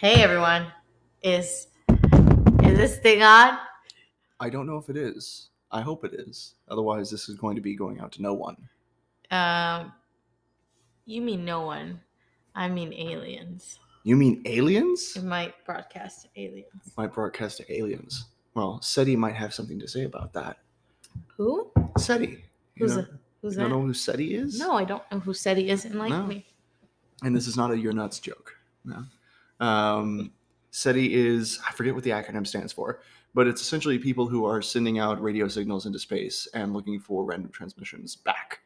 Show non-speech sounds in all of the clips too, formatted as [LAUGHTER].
Hey everyone, is is this thing on? I don't know if it is. I hope it is. Otherwise, this is going to be going out to no one. Um, you mean no one? I mean aliens. You mean aliens? It might broadcast to aliens. Might broadcast to aliens. Well, SETI might have something to say about that. Who? SETI. You Who's know, that? Who's you don't know who SETI is? No, I don't know who said he isn't like No. me. And this is not a you're nuts joke. No. Um, SETI is, I forget what the acronym stands for, but it's essentially people who are sending out radio signals into space and looking for random transmissions back.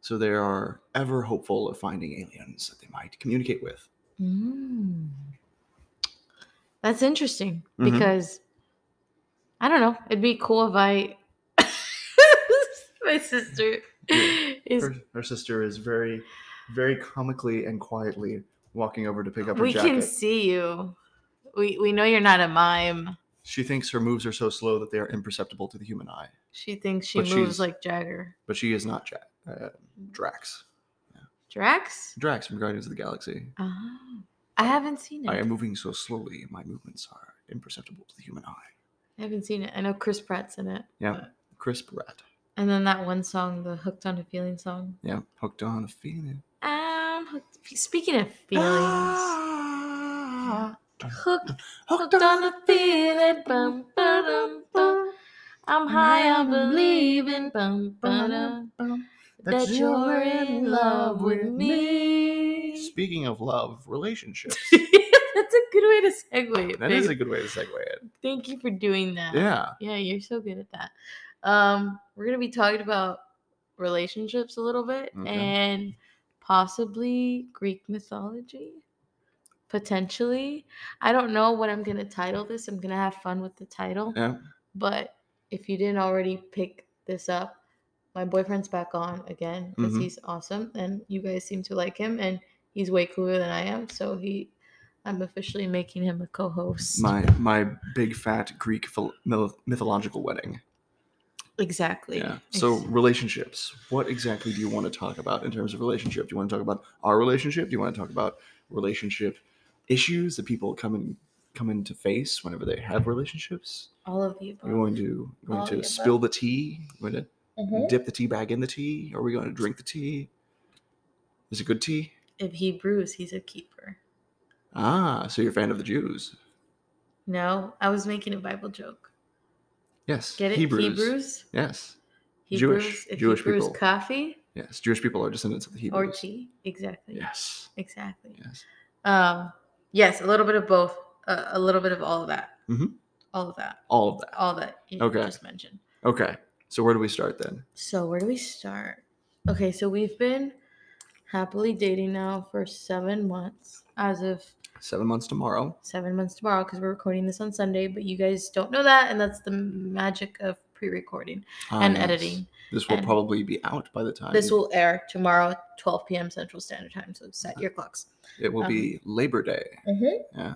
So they are ever hopeful of finding aliens that they might communicate with. Mm. That's interesting Mhm. because I don't know. It'd be cool if I. [LAUGHS] My sister is. Her, her sister is very, very comically and quietly walking over to pick up her jacket. We jacket. can see you. We we know you're not a mime. She thinks her moves are so slow that they are imperceptible to the human eye. She thinks she But moves she's- like Jagger. But she is not Jack, uh, Drax. Drax? Drax from Guardians of the Galaxy. Oh, I haven't seen it. I am moving so slowly, my movements are imperceptible to the human eye. I haven't seen it. I know Chris Pratt's in it. Yeah. Crisp rat. And then that one song, the Hooked on a Feeling song. Yeah, hooked on a feeling. Hooked, speaking of feelings, Ah, hooked, hooked on a feeling. Bum, ba-dum, bum. I'm high on believing bum, ba-dum, that you're in love with me. Speaking of love, relationships. [LAUGHS] That's a good way to segue. it, That is babe. a good way to segue it. Thank you for doing that. Yeah. Yeah, you're so good at that. Um, we're gonna be talking about relationships a little bit Okay. and possibly Greek mythology. Potentially. I don't know what I'm gonna title this. I'm gonna have fun with the title. Yeah. But if you didn't already pick this up, my boyfriend's back on again because Mhm. he's awesome and you guys seem to like him and he's way cooler than I am. So he I'm officially making him a co-host. My my big fat Greek phil- mythological wedding. Exactly. Yeah. So Ex- relationships. What exactly do you want to talk about in terms of relationship? Do you want to talk about our relationship? Do you want to talk about relationship issues that people come in come into face whenever they have relationships? all of the above. Are we going to going All to the spill the tea? Going to Mhm. dip the tea bag in the tea? Are we going to drink the tea? Is it good tea? If he brews, he's a keeper. Ah, so you're a fan of the Jews? No, I was making a Bible joke. Yes. Get it? Hebrews. Hebrews. Yes. Hebrews. Jewish- Jewish he brews people. coffee Yes. Jewish people are descendants of the Hebrews. or tea, exactly. Yes. Exactly. Yes. Um, yes, a little bit of both. Uh, a little bit of all of that. Mhm. All of that. All of that. All that you Okay. just mentioned. Okay. So where do we start then? So where do we start? Okay, so we've been happily dating now for seven months, as of Seven months tomorrow. seven months tomorrow because we're recording this on Sunday, but you guys don't know that, and that's the magic of pre-recording Ah, and yes. editing. This will and- probably be out by the time. This will air tomorrow, 12 p.m. Central Standard Time, so set your clocks. It will um, be Labor Day. Yeah.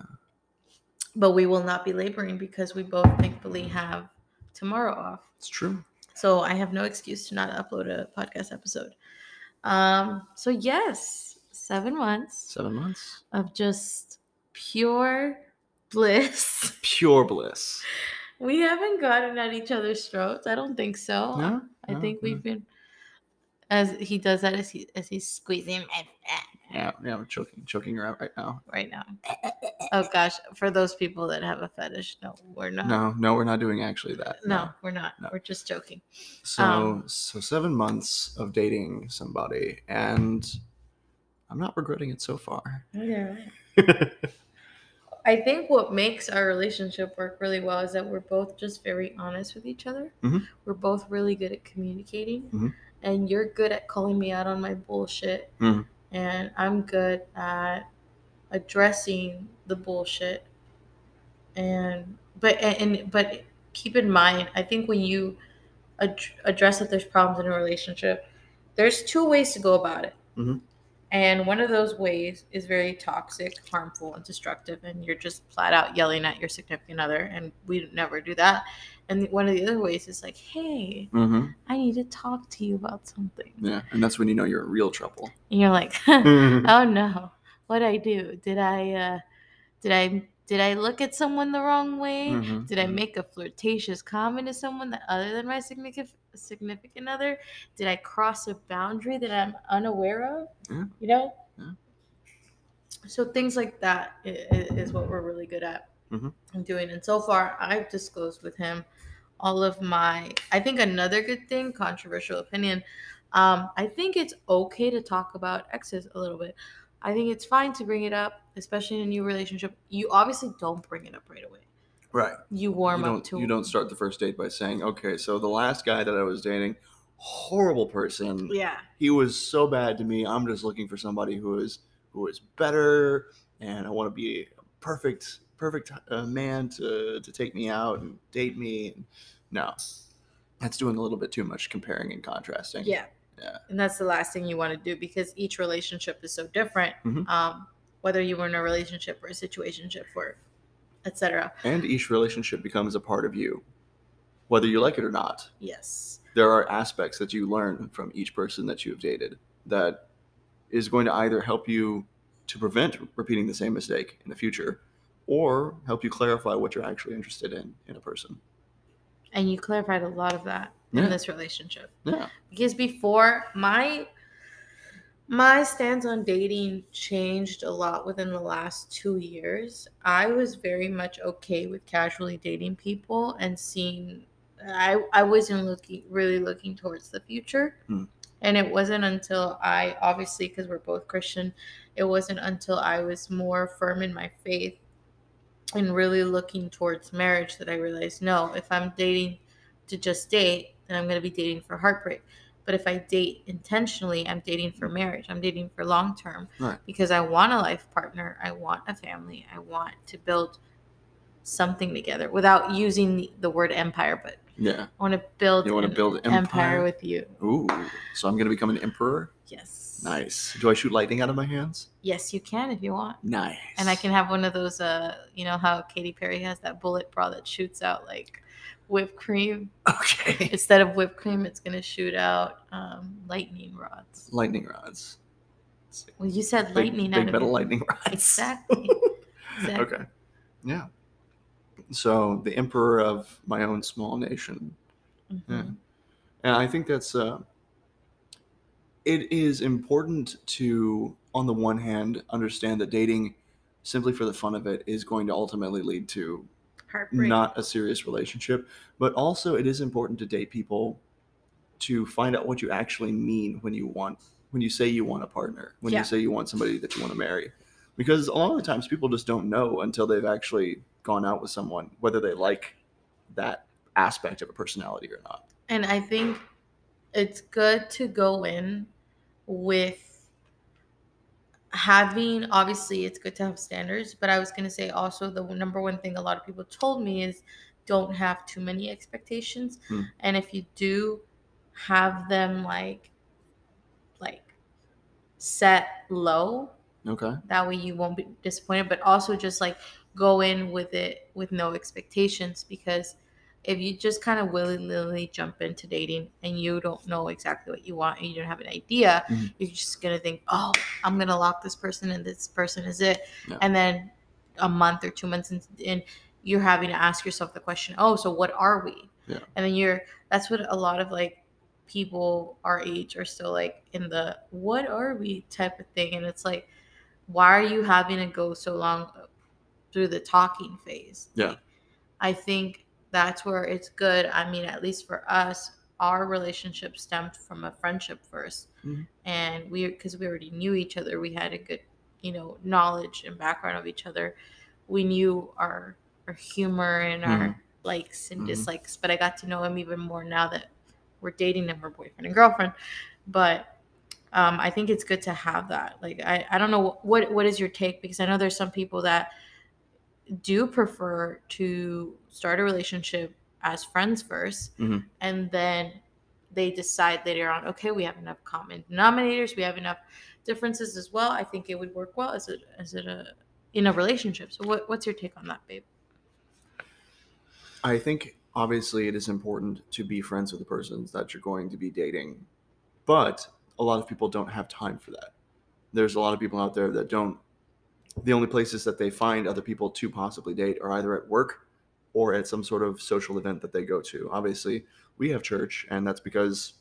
But we will not be laboring because we both thankfully have tomorrow off. It's true. So I have no excuse to not upload a podcast episode. Um, so yes, seven months Seven months. of just pure bliss. [LAUGHS] Pure bliss. We haven't gotten at each other's throats. I don't think so. No. I No, think no. we've been as he does that as he as he's squeezing my Yeah. Yeah. We're choking, choking her out right now. right now. Oh gosh, for those people that have a fetish, no, we're not. No. No, we're not doing actually that. No, we're not. No. We're just joking. So Um, so seven months of dating somebody, and I'm not regretting it so far. Yeah. [LAUGHS] I think what makes our relationship work really well is that we're both just very honest with each other. Mhm. We're both really good at communicating, Mhm. and you're good at calling me out on my bullshit, Mhm. and I'm good at addressing the bullshit. And but and, and but keep in mind, I think when you ad- address that there's problems in a relationship, there's two ways to go about it. And one of those ways is very toxic, harmful, and destructive, and you're just flat out yelling at your significant other, and we never do that. And one of the other ways is like, hey, hmm I need to talk to you about something. Yeah, and that's when you know you're in real trouble. And you're like, [LAUGHS] [LAUGHS] oh no, what did I do? Did I uh Did I did I look at someone the wrong way? Mhm, Did I mhm. make a flirtatious comment to someone that other than my significant significant other? Did I cross a boundary that I'm unaware of? Yeah. You know? Yeah. So things like that is what we're really good at Mhm. doing. And so far, I've disclosed with him all of my. I think another good thing, controversial opinion. Um, I think it's okay to talk about exes a little bit. I think it's fine to bring it up, especially in a new relationship. You obviously don't bring it up right away. Right. You warm you up don't to you don't start the first date by saying, "Okay, so the last guy that I was dating, horrible person. Yeah. He was so bad to me. I'm just looking for somebody who is who is better, and I want to be a perfect perfect uh, man to to take me out and date me." No, that's doing a little bit too much comparing and contrasting. Yeah. Yeah. And that's the last thing you want to do because each relationship is so different. Mhm. Um, whether you were in a relationship or a situationship or etc. And each relationship becomes a part of you, whether you like it or not. Yes. there are aspects that you learn from each person that you've dated that is going to either help you to prevent repeating the same mistake in the future or help you clarify what you're actually interested in in a person. And you clarified a lot of that Yeah. in this relationship. Yeah. because before my my stance on dating changed a lot within the last two years. I was very much okay with casually dating people and seeing i i wasn't looking really looking towards the future. Hmm. and it wasn't until i obviously because we're both christian it wasn't until i was more firm in my faith and really looking towards marriage that i realized no if i'm dating to just date then i'm going to be dating for heartbreak but if I date intentionally, I'm dating for marriage. I'm dating for long term Right. because I want a life partner. I want a family. I want to build something together without using the, the word empire, but Yeah. I want to build You wanna build empire empire? with you. Ooh. So I'm going to become an emperor? Yes. Nice. Do I shoot lightning out of my hands? Yes, you can if you want. Nice. And I can have one of those, uh, you know, how Katy Perry has that bullet bra that shoots out like whipped cream. Okay. [LAUGHS] Instead of whipped cream, it's going to shoot out um, lightning rods. lightning rods. Well, you said Big, lightning big out metal lightning rods. Exactly. [LAUGHS] Exactly. Okay. Yeah. So the emperor of my own small nation. Mhm. Yeah. And I think that's uh, it is important to, on the one hand, understand that dating simply for the fun of it is going to ultimately lead to Heartbreak. not a serious relationship. But also, it is important to date people to find out what you actually mean when you want when you say you want a partner, when Yeah. you say you want somebody that you want to marry. Because a lot of the times people just don't know until they've actually gone out with someone whether they like that aspect of a personality or not. And I think it's good to go in with having obviously it's good to have standards, but I was going to say also the number one thing a lot of people told me is don't have too many expectations. Hmm. And if you do have them like like set low, Okay. that way you won't be disappointed but also just like go in with it with no expectations because if you just kind of willy-nilly jump into dating and you don't know exactly what you want and you don't have an idea Mhm. you're just gonna think oh i'm gonna lock this person and this person is it Yeah. and then a month or two months in, in you're having to ask yourself the question oh so what are we Yeah. and then you're that's what a lot of like people our age are still like in the what are we type of thing and it's like why are you having to go so long through the talking phase Yeah. Like, i think that's where it's good i mean at least for us our relationship stemmed from a friendship 1st Mhm. and we because we already knew each other we had a good you know knowledge and background of each other we knew our our humor and our Mhm. likes and Mhm. dislikes but i got to know him even more now that we're dating and we're boyfriend and girlfriend but um, I think it's good to have that. Like, I, I don't know what what is your take because I know there's some people that do prefer to start a relationship as friends 1st Mhm. and then they decide later on, okay, we have enough common denominators, we have enough differences as well. I think it would work well as a as it a in a relationship. So, what what's your take on that, babe? I think obviously it is important to be friends with the persons that you're going to be dating, but a lot of people don't have time for that. There's a lot of people out there that don't the only places that they find other people to possibly date are either at work or at some sort of social event that they go to. Obviously, we have church, and that's because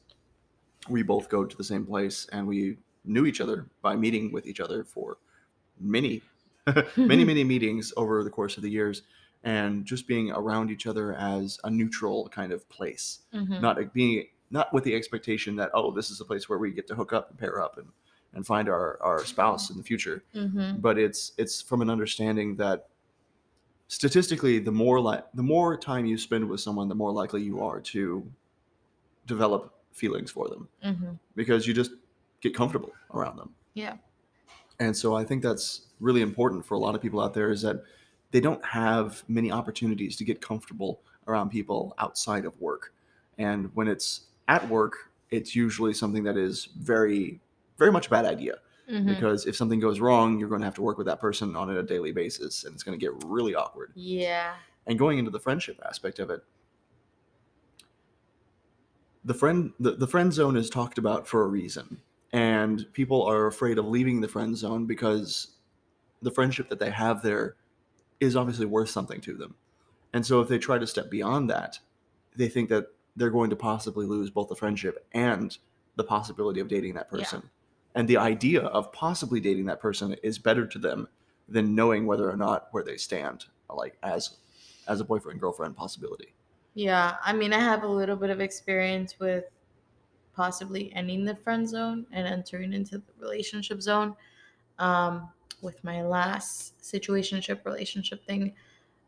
we both go to the same place and we knew each other by meeting with each other for many, [LAUGHS] many, many meetings over the course of the years and just being around each other as a neutral kind of place, Mhm. not being not with the expectation that oh this is a place where we get to hook up and pair up and and find our our spouse in the future Mhm. but it's it's from an understanding that statistically the more like the more time you spend with someone the more likely you are to develop feelings for them Mhm. because you just get comfortable around them Yeah. and so i think that's really important for a lot of people out there is that they don't have many opportunities to get comfortable around people outside of work and when it's at work it's usually something that is very very much a bad idea Mhm. because if something goes wrong, you're going to have to work with that person on a daily basis, and it's going to get really awkward. Yeah. And going into the friendship aspect of it, the friend the, the friend zone is talked about for a reason, and people are afraid of leaving the friend zone because the friendship that they have there is obviously worth something to them. And so if they try to step beyond that, they think that they're going to possibly lose both the friendship and the possibility of dating that person. And the idea of possibly dating that person is better to them than knowing whether or not where they stand, like as as a boyfriend girlfriend possibility. Yeah, I mean, I have a little bit of experience with possibly ending the friend zone and entering into the relationship zone. Um, with my last situationship relationship thing,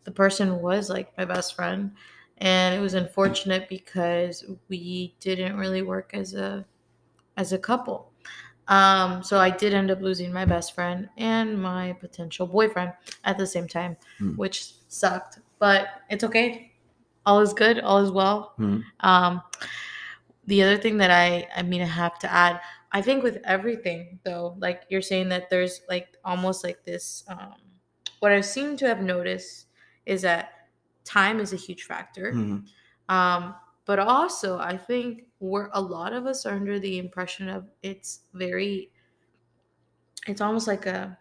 the person was like my best friend, and it was unfortunate because we didn't really work as a as a couple. Um, so I did end up losing my best friend and my potential boyfriend at the same time, Hmm. which sucked. But it's okay. All is good. All is well. Mhm. Um, the other thing that I, I mean, I have to add, I think with everything though, like you're saying that there's like almost like this. Um, what I seem to have noticed is that time is a huge factor. Mhm. Um, but also, I think we're a lot of us are under the impression of it's very, it's almost like a,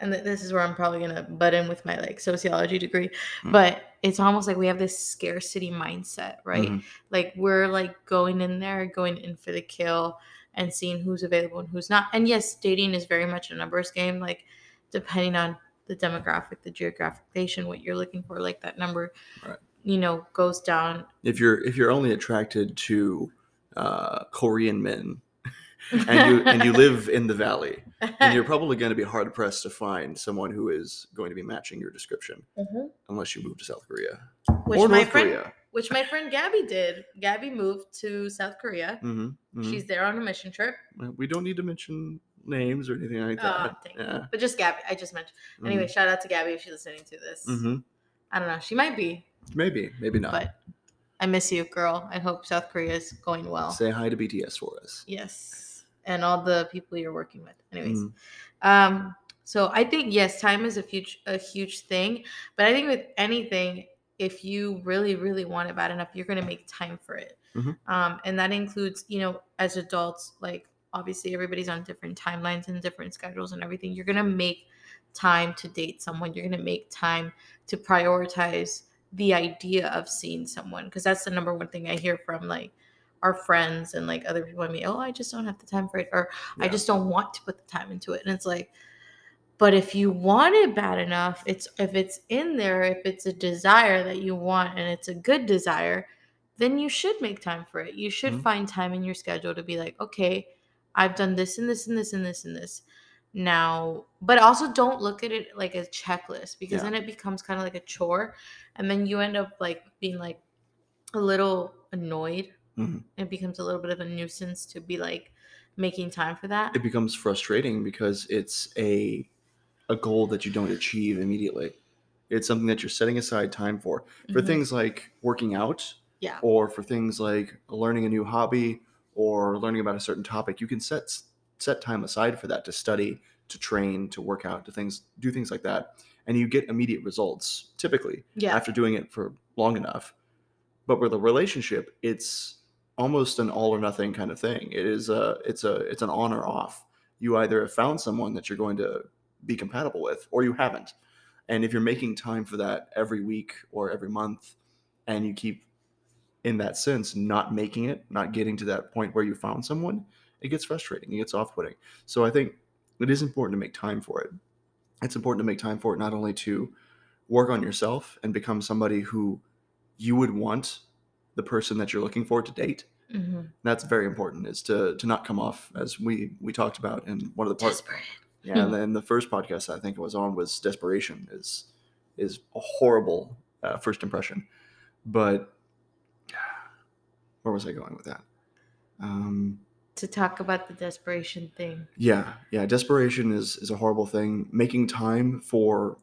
and this is where I'm probably gonna butt in with my like sociology degree, Mm. but it's almost like we have this scarcity mindset, right? Mhm. Like we're like going in there, going in for the kill, and seeing who's available and who's not. And yes, dating is very much a numbers game. Like depending on the demographic, the geographic location, what you're looking for, like that number, Right. You know, goes down If you're if you're only attracted to uh, Korean men [LAUGHS] and you and you live in the valley, then you're [LAUGHS] probably going to be hard pressed to find someone who is going to be matching your description Mhm. unless you move to South Korea which or my North friend, Korea. which my friend Gabby did. Gabby moved to South Korea. hmm She's there on a mission trip. We don't need to mention names or anything like Oh, that. you. yeah. But just Gabby. I just mentioned. Anyway, shout out to Gabby if she's listening to this. hmm I don't know. She might be, maybe, maybe not. but I miss you, girl. I hope South Korea is going well. Say hi to BTS for us. Yes. And all the people you're working with. Anyways. Mhm. Um, so I think yes, time is a huge a huge thing. But I think with anything, if you really, really want it bad enough, you're gonna make time for it. Mhm. Um, and that includes, you know, as adults, like obviously everybody's on different timelines and different schedules and everything. You're gonna make time to date someone. You're gonna make time to prioritize the idea of seeing someone because that's the number one thing I hear from like our friends and like other people I mean, oh, I just don't have the time for it, or I just don't want to put the time into it. And it's like, but if you want it bad enough, it's if it's in there, if it's a desire that you want and it's a good desire, then you should make time for it. You should Mhm. find time in your schedule to be like, okay, I've done this and this and this and this and this. Now, but also don't look at it like a checklist because Yeah. then it becomes kind of like a chore. And then you end up like being like a little annoyed. Mhm. It becomes a little bit of a nuisance to be like making time for that. It becomes frustrating because it's a a goal that you don't achieve immediately. It's something that you're setting aside time for. For Mhm. things like working out Yeah. or for things like learning a new hobby or learning about a certain topic, you can set set time aside for that to study, to train, to work out, to things do things like that. And you get immediate results typically Yeah. after doing it for long enough. But with a relationship, it's almost an all or nothing kind of thing. It is a it's a it's an on or off. You either have found someone that you're going to be compatible with or you haven't. And if you're making time for that every week or every month and you keep in that sense not making it, not getting to that point where you found someone, it gets frustrating, it gets off-putting. So I think it is important to make time for it. It's important to make time for it not only to work on yourself and become somebody who you would want the person that you're looking for to date. hmm That's very important is to to not come off as we we talked about in one of the parts. Yeah, and then the first podcast I think it was on was desperation is is a horrible uh, first impression. But [SIGHS] where was I going with that? Um, To talk about the desperation thing. yeah, yeah, desperation is is a horrible thing. Making time for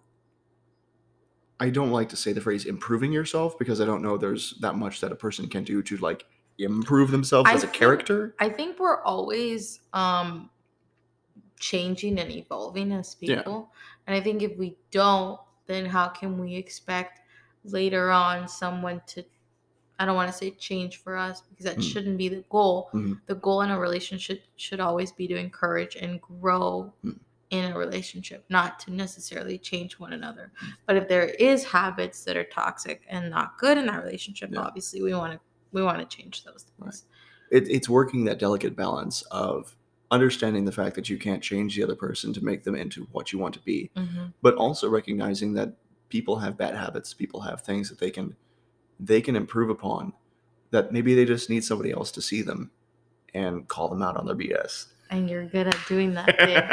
I don't like to say the phrase improving yourself because I don't know there's that much that a person can do to like improve themselves I as a think- character. I think we're always um changing and evolving as Yeah. people. And I think if we don't, then how can we expect later on someone to I don't want to say change for us because that Mm. shouldn't be the goal. Mhm. The goal in a relationship should always be to encourage and grow Mm. in a relationship, not to necessarily change one another. Mm. But if there is habits that are toxic and not good in that relationship, Yeah. obviously we want to we want to change those Right. things. it, it's working that delicate balance of understanding the fact that you can't change the other person to make them into what you want to be, Mhm. but also recognizing that people have bad habits, people have things that they can they can improve upon that maybe they just need somebody else to see them and call them out on their BS. And you're good at doing that [LAUGHS] thing.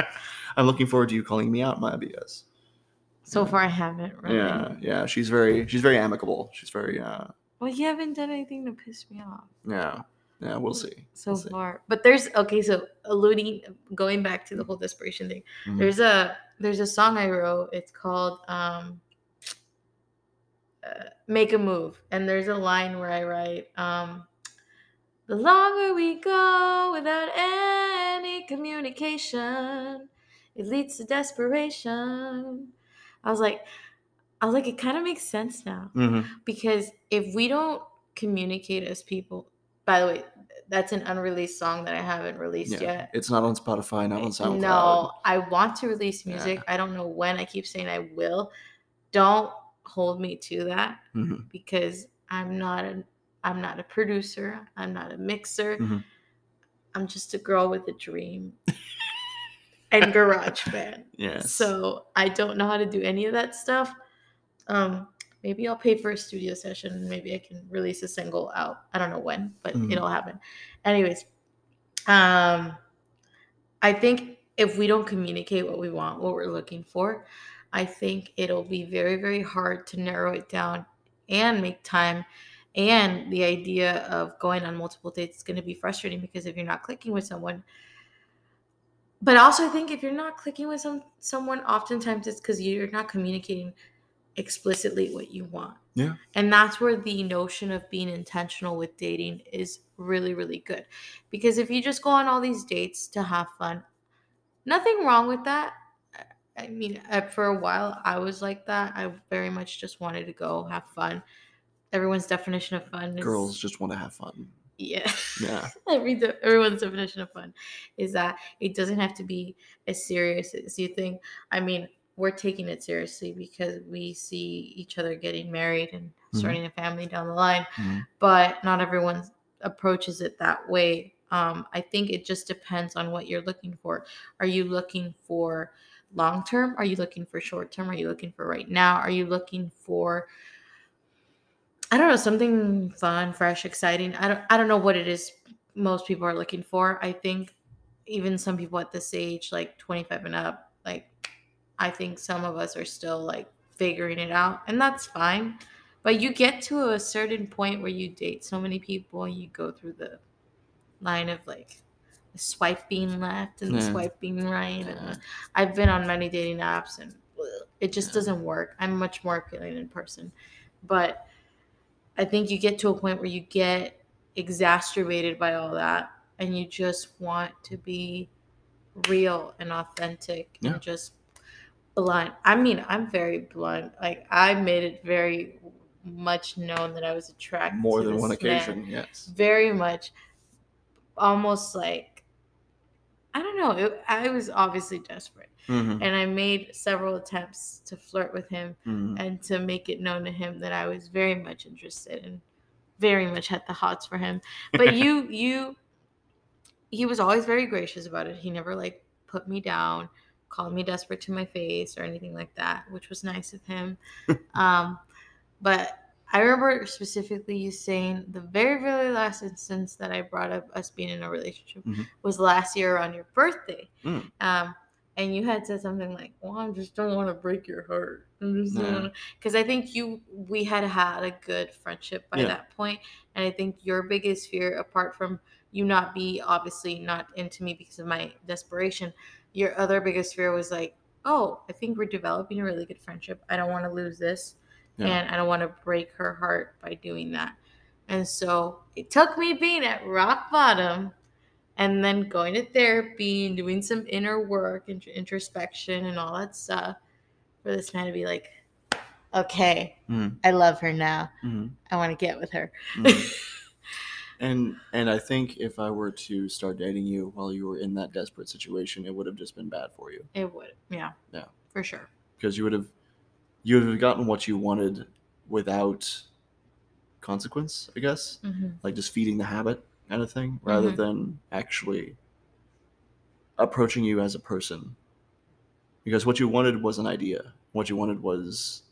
I'm looking forward to you calling me out my BS. So far, I haven't really. Yeah, yeah, she's very she's very amicable. She's very uh Well, you haven't done anything to piss me off yeah. Yeah, we'll see. so We'll see. far. But there's okay. So alluding, going back to the whole desperation thing. Mhm. There's a there's a song I wrote. It's called um, uh, "Make a Move," and there's a line where I write, um, "The longer we go without any communication, it leads to desperation." I was like, I was like, it kind of makes sense now. Mhm. because if we don't communicate as people by the way that's an unreleased song that i haven't released Yeah. yet It's not on Spotify, not on SoundCloud. no i want to release Yeah. music i don't know when i keep saying i will don't hold me to that Mhm. because i'm not a i'm not a producer i'm not a mixer Mhm. i'm just a girl with a dream and GarageBand [LAUGHS] Yes. so I don't know how to do any of that stuff. Um, maybe I'll pay for a studio session maybe I can release a single out. I don't know when, but Mhm. it'll happen. Anyways, um, I think if we don't communicate what we want, what we're looking for, I think it'll be very, very hard to narrow it down and make time. And the idea of going on multiple dates is going to be frustrating because if you're not clicking with someone, but also I think if you're not clicking with some someone, oftentimes it's because you're not communicating explicitly what you want. Yeah. And that's where the notion of being intentional with dating is really, really good. Because if you just go on all these dates to have fun, nothing wrong with that. I- mean, uh, for a while, I was like that. I very much just wanted to go have fun. Everyone's definition of fun is Girls just want to have fun. Yeah. Yeah. [LAUGHS] Every de- everyone's definition of fun is that it doesn't have to be as serious as you think. I mean, we're taking it seriously because we see each other getting married and Mhm. starting a family down the line, Mhm. but not everyone approaches it that way. Um, I think it just depends on what you're looking for. Are you looking for long term? Are you looking for short term? Are you looking for right now? Are you looking for I don't know, something fun, fresh, exciting. I don't I don't know what it is most people are looking for. I think even some people at this age, like 25 and up, like I think some of us are still like figuring it out, and that's fine. But you get to a certain point where you date so many people and you go through the line of like swipe being left and the Yeah. swipe being right. Yeah. And I've been on many dating apps and it just doesn't work. I'm much more appealing in person. But I think you get to a point where you get exacerbated by all that and you just want to be real and authentic Yeah. and just blunt. I mean, I'm very blunt. Like I made it very much known that I was attracted More than one this man. occasion, yes. Very much almost like I don't know. It, I was obviously desperate, Mhm. and I made several attempts to flirt with him Mhm. and to make it known to him that I was very much interested and very much had the hots for him. But [LAUGHS] you, you, he was always very gracious about it. He never like put me down, called me desperate to my face or anything like that, which was nice of him. [LAUGHS] um, but I remember specifically you saying the very, very last instance that I brought up us being in a relationship Mhm. was last year on your birthday. Mm. Um, and you had said something like, "Well, I just don't want to break your heart." Because I think you, we had had a good friendship by Yeah. that point, and I think your biggest fear, apart from you not be obviously not into me because of my desperation, your other biggest fear was like, "Oh, I think we're developing a really good friendship. I don't want to lose this." Yeah. and I don't want to break her heart by doing that. And so it took me being at rock bottom and then going to therapy and doing some inner work and introspection and all that stuff for this man to be like, okay, Mhm. I love her now. Mhm. I want to get with her. Mhm. [LAUGHS] and and I think if I were to start dating you while you were in that desperate situation, it would have just been bad for you It would. Yeah. Yeah. For sure. because you would have you would have gotten what you wanted without consequence, I guess, hmm like just feeding the habit kind of thing, rather Mhm. than actually approaching you as a person. Because what you wanted was an idea. What you wanted was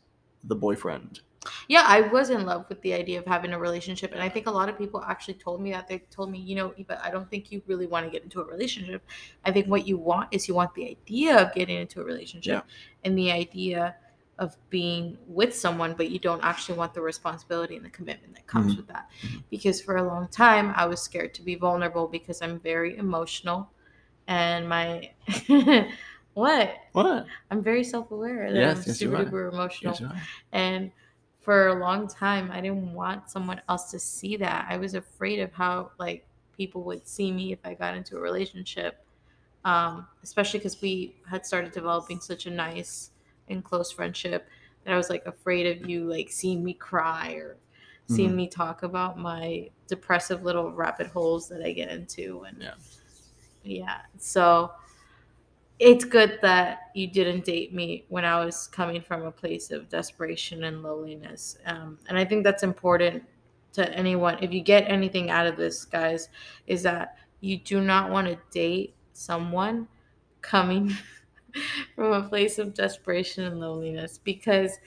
the boyfriend. Yeah, I was in love with the idea of having a relationship. And I think a lot of people actually told me that. They told me, you know, Eva, I don't think you really want to get into a relationship. I think what you want is you want the idea of getting into a relationship and the idea of being with someone, but you don't actually want the responsibility and the commitment that comes Mhm. with that. Mhm. Because for a long time, I was scared to be vulnerable because I'm very emotional. And my, [LAUGHS] what? What? I'm very self aware Yes, I'm yes, super duper emotional. Yes. And for a long time, I didn't want someone else to see that. I was afraid of how like people would see me if I got into a relationship, um, especially because we had started developing such a nice and close friendship that I was like afraid of you like seeing me cry or seeing Mhm. me talk about my depressive little rabbit holes that I get into and Yeah. yeah. So it's good that you didn't date me when I was coming from a place of desperation and loneliness. Um, and I think that's important to anyone. If you get anything out of this, guys, is that you do not want to date someone coming [LAUGHS] from a place of desperation and loneliness because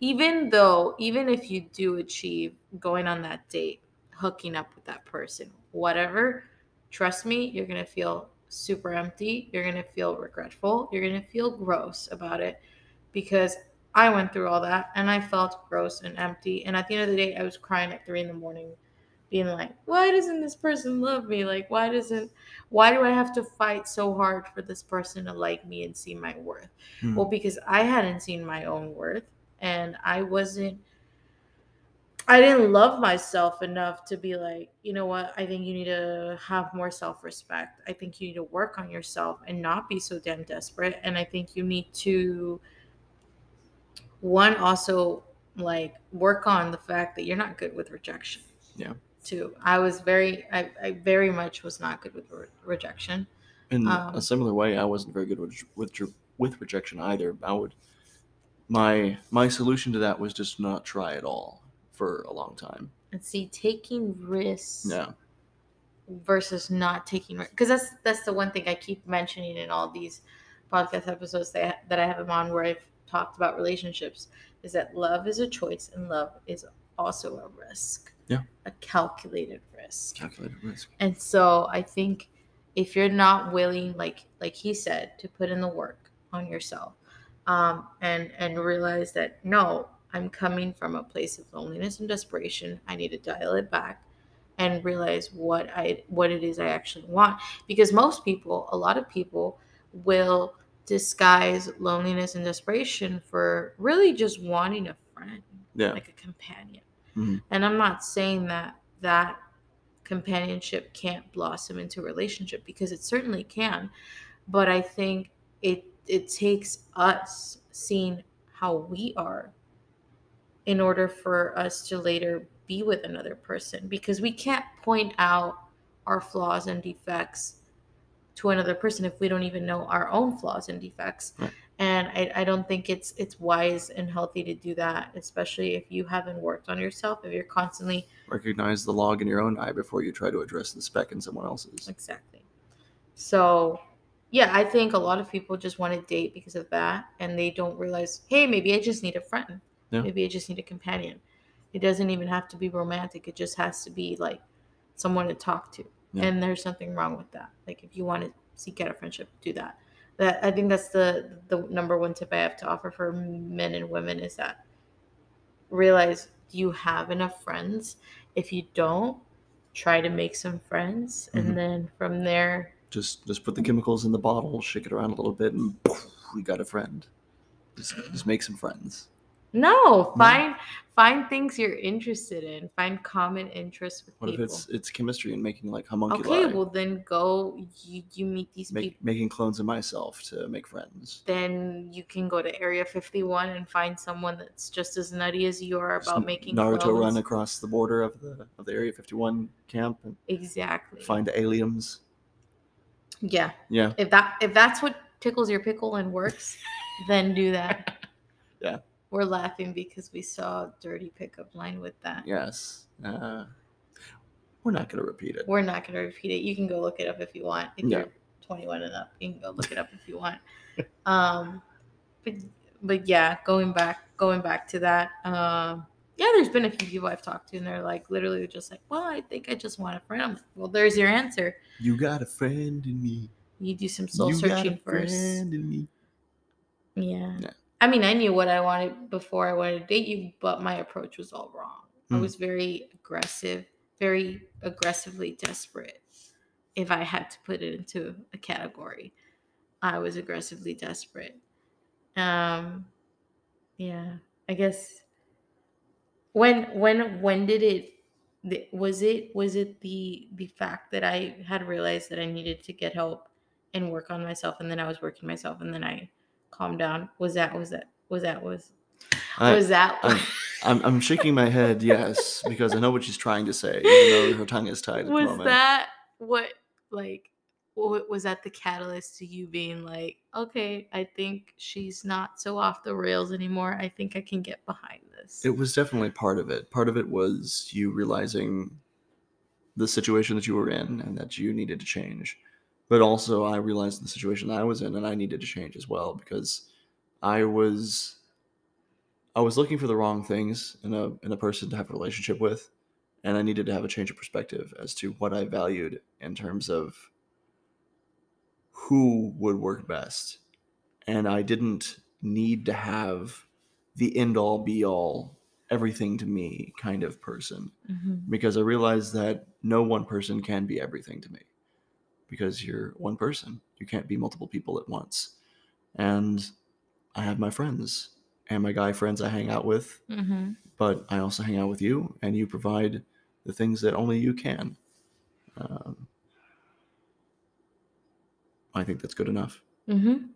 even though even if you do achieve going on that date hooking up with that person whatever trust me you're going to feel super empty you're going to feel regretful you're going to feel gross about it because i went through all that and i felt gross and empty. And at the end of the day i was crying at three in the morning being like why doesn't this person love me? Like why doesn't why do i have to fight so hard for this person to like me and see my worth? Hmm. well because i hadn't seen my own worth and i wasn't i didn't love myself enough to be like you know what? I think you need to have more self-respect. I think you need to work on yourself and not be so damn desperate. And i think you need to one also like work on the fact that you're not good with rejection. Yeah. Too i was very i, I very much was not good with re- rejection In Um, a similar way, I wasn't very good with with with rejection either. I would my my solution to that was just not try at all for a long time. and see taking risks Yeah. versus not taking because that's that's the one thing I keep mentioning in all these podcast episodes that that I have them on where I've talked about relationships is that love is a choice and love is also a risk. Yeah. A calculated risk. Calculated risk. And so I think if you're not willing, like like he said, to put in the work on yourself, um, and and realize that no, I'm coming from a place of loneliness and desperation. I need to dial it back and realize what I what it is I actually want. Because most people, a lot of people, will disguise loneliness and desperation for really just wanting a friend, Yeah. like a companion. Mhm. And I'm not saying that that companionship can't blossom into a relationship because it certainly can. But I think it it takes us seeing how we are in order for us to later be with another person because we can't point out our flaws and defects to another person if we don't even know our own flaws and defects Right. And I, I don't think it's it's wise and healthy to do that especially if you haven't worked on yourself if you're constantly Recognize the log in your own eye before you try to address the speck in someone else's. exactly so yeah i think a lot of people just want to date because of that and they don't realize hey maybe i just need a friend Yeah. maybe i just need a companion it doesn't even have to be romantic it just has to be like someone to talk to Yeah. and there's nothing wrong with that like if you want to seek out a friendship do that that i think that's the the number one tip i have to offer for men and women is that realize you have enough friends if you don't try to make some friends Mhm. and then from there Just just put the chemicals in the bottle, shake it around a little bit, and poof, we got a friend. Just just make some friends. No, find find things you're interested in. Find common interests with What people. if it's it's chemistry and making like homunculi? okay, well then go. You, you meet these Make, people. making clones of myself to make friends. Then you can go to Area 51 and find someone that's just as nutty as you are Just about making Naruto clones. run across the border of the of the Area 51 camp and Exactly. find aliens. Yeah. Yeah, If that if that's what tickles your pickle and works, then do that. [LAUGHS] Yeah. We're laughing because we saw a dirty pickup line with that. yes. Uh, we're not gonna repeat it. We're not going to repeat it. You can go look it up if you want. If Yeah. you're 21 and up, you can go look it up if you want. [LAUGHS] Um, but but yeah, going back going back to that. Um, yeah, there's been a few people I've talked to, and they're like literally just like, "Well, I think I just want a friend." Like, "Well, there's your answer. You got a friend in me. You do some soul you got a searching first." friend in me. Yeah. Yeah. I mean, I knew what I wanted before I wanted to date you, but my approach was all wrong. I Mm. was very aggressive, very aggressively desperate. If I had to put it into a category, I was aggressively desperate. Um, yeah, I guess. When when when did it? Was it was it the the fact that I had realized that I needed to get help and work on myself, and then I was working myself, and then I calmed down? Was that was that was that was I, was that? I'm, I'm I'm shaking my head yes because I know what she's trying to say even though her tongue is tied at was that what like what was that the catalyst to you being like okay i think she's not so off the rails anymore i think i can get behind this It was definitely part of it. Part of it was you realizing the situation that you were in and that you needed to change. But also, I realized the situation I was in and I needed to change as well because I was I was looking for the wrong things in a in a person to have a relationship with, and I needed to have a change of perspective as to what I valued in terms of who would work best. And I didn't need to have the end all be all everything to me kind of person Mhm. because I realized that no one person can be everything to me because you're one person. You can't be multiple people at once. And I have my friends and my guy friends I hang out with, Mhm. but I also hang out with you and you provide the things that only you can. Um, I think that's good enough. Mhm.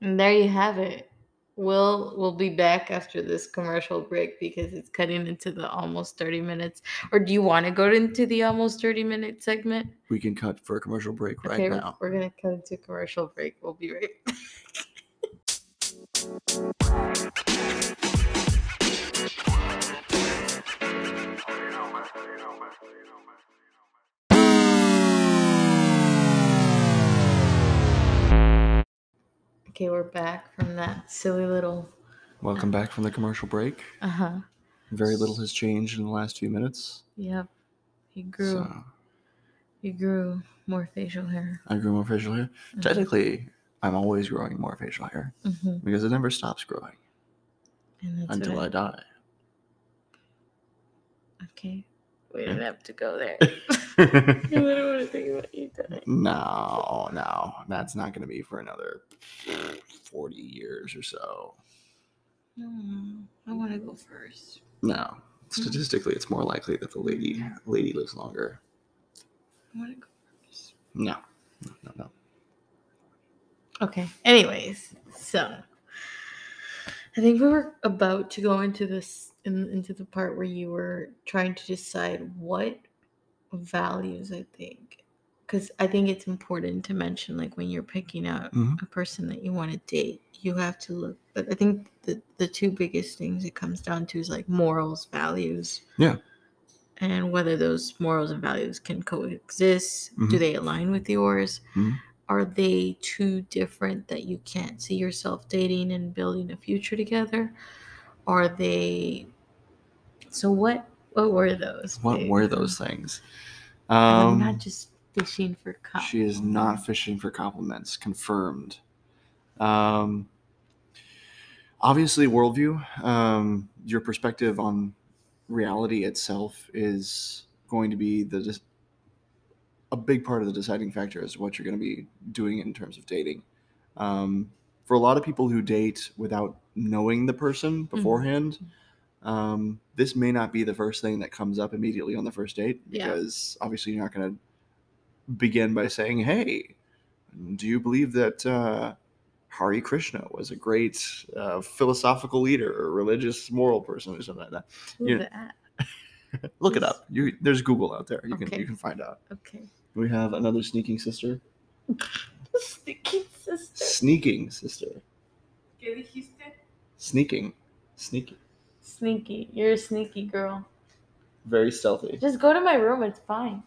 and there you have it we'll we'll be back after this commercial break because it's cutting into the almost 30 minutes. Or do you want to go into the almost 30 minute segment? We can cut for a commercial break right okay now. we're gonna cut into a commercial break. We'll be right [LAUGHS] back Okay, we're back from that silly little. Welcome back from the commercial break. Uh huh. Very little has changed in the last few minutes. Yep. He grew. So He grew more facial hair. I grew more facial hair. Mhm. Technically, I'm always growing more facial hair Mhm. because it never stops growing until I what die. Okay. We didn't have to go there. [LAUGHS] [LAUGHS] I don't want to think about you dying. no, no, that's not going to be for another 40 years or so. Hmm, I want to go first. No, statistically, it's more likely that the lady lady lives longer. I want to go first. No, no, no, no. Okay. Anyways, so I think we were about to go into this in, into the part where you were trying to decide what values I think because I think it's important to mention, like when you're picking out Mhm. a person that you want to date, you have to look. But I think the the two biggest things it comes down to is like morals, values. Yeah. And whether those morals and values can coexist. Do Mhm. they align with yours? Mhm. Are they too different that you can't see yourself dating and building a future together? Are they? So what? What were those? What were those things? I'm Um, not just fishing for compliments. She is not fishing for compliments. Confirmed. Um, obviously, worldview, um, your perspective on reality itself is going to be the a big part of the deciding factor as to what you're going to be doing in terms of dating. Um, for a lot of people who date without knowing the person beforehand, um, this may not be the first thing that comes up immediately on the first date Yeah. because obviously you're not going to begin by saying, "Hey, do you believe that uh, Hari Krishna was a great uh, philosophical leader or religious moral person or something like that?" Who you- that? [LAUGHS] Look it up. You, there's Google out there. You can you can find out. Okay. We have another sneaking sister. [LAUGHS] sneaking sister. Sneaking sister. ¿Qué dijiste? Sneaking. Sneaky. You're a sneaky girl. Very stealthy. Just go to my room. It's fine.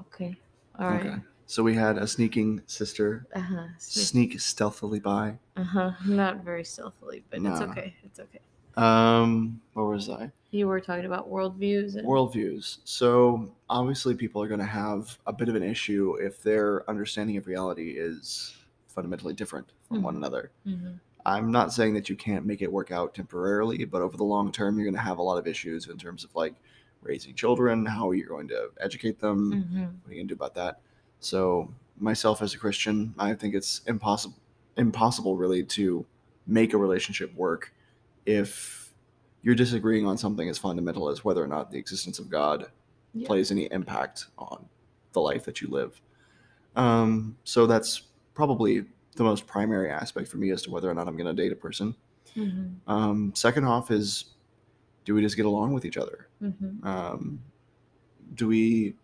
Okay. All right. Okay. So we had a sneaking sister Uh huh. sneak stealthily by. Uh huh. Not very stealthily, but it's No. okay. It's okay. Um, where was I? You were talking about worldviews and Worldviews. So obviously, people are going to have a bit of an issue if their understanding of reality is fundamentally different from one Mhm. another. Mhm. I'm not saying that you can't make it work out temporarily, but over the long term, you're going to have a lot of issues in terms of like raising children, how you're going to educate them, Mhm. what are you going to do about that? So, myself as a Christian, I think it's impossible, impossible really to make a relationship work if you're disagreeing on something as fundamental as whether or not the existence of God Yeah. plays any impact on the life that you live. Um, so that's probably the most primary aspect for me as to whether or not I'm going to date a person. Mhm. Um, second off is, do we just get along with each other? Mhm. um, do we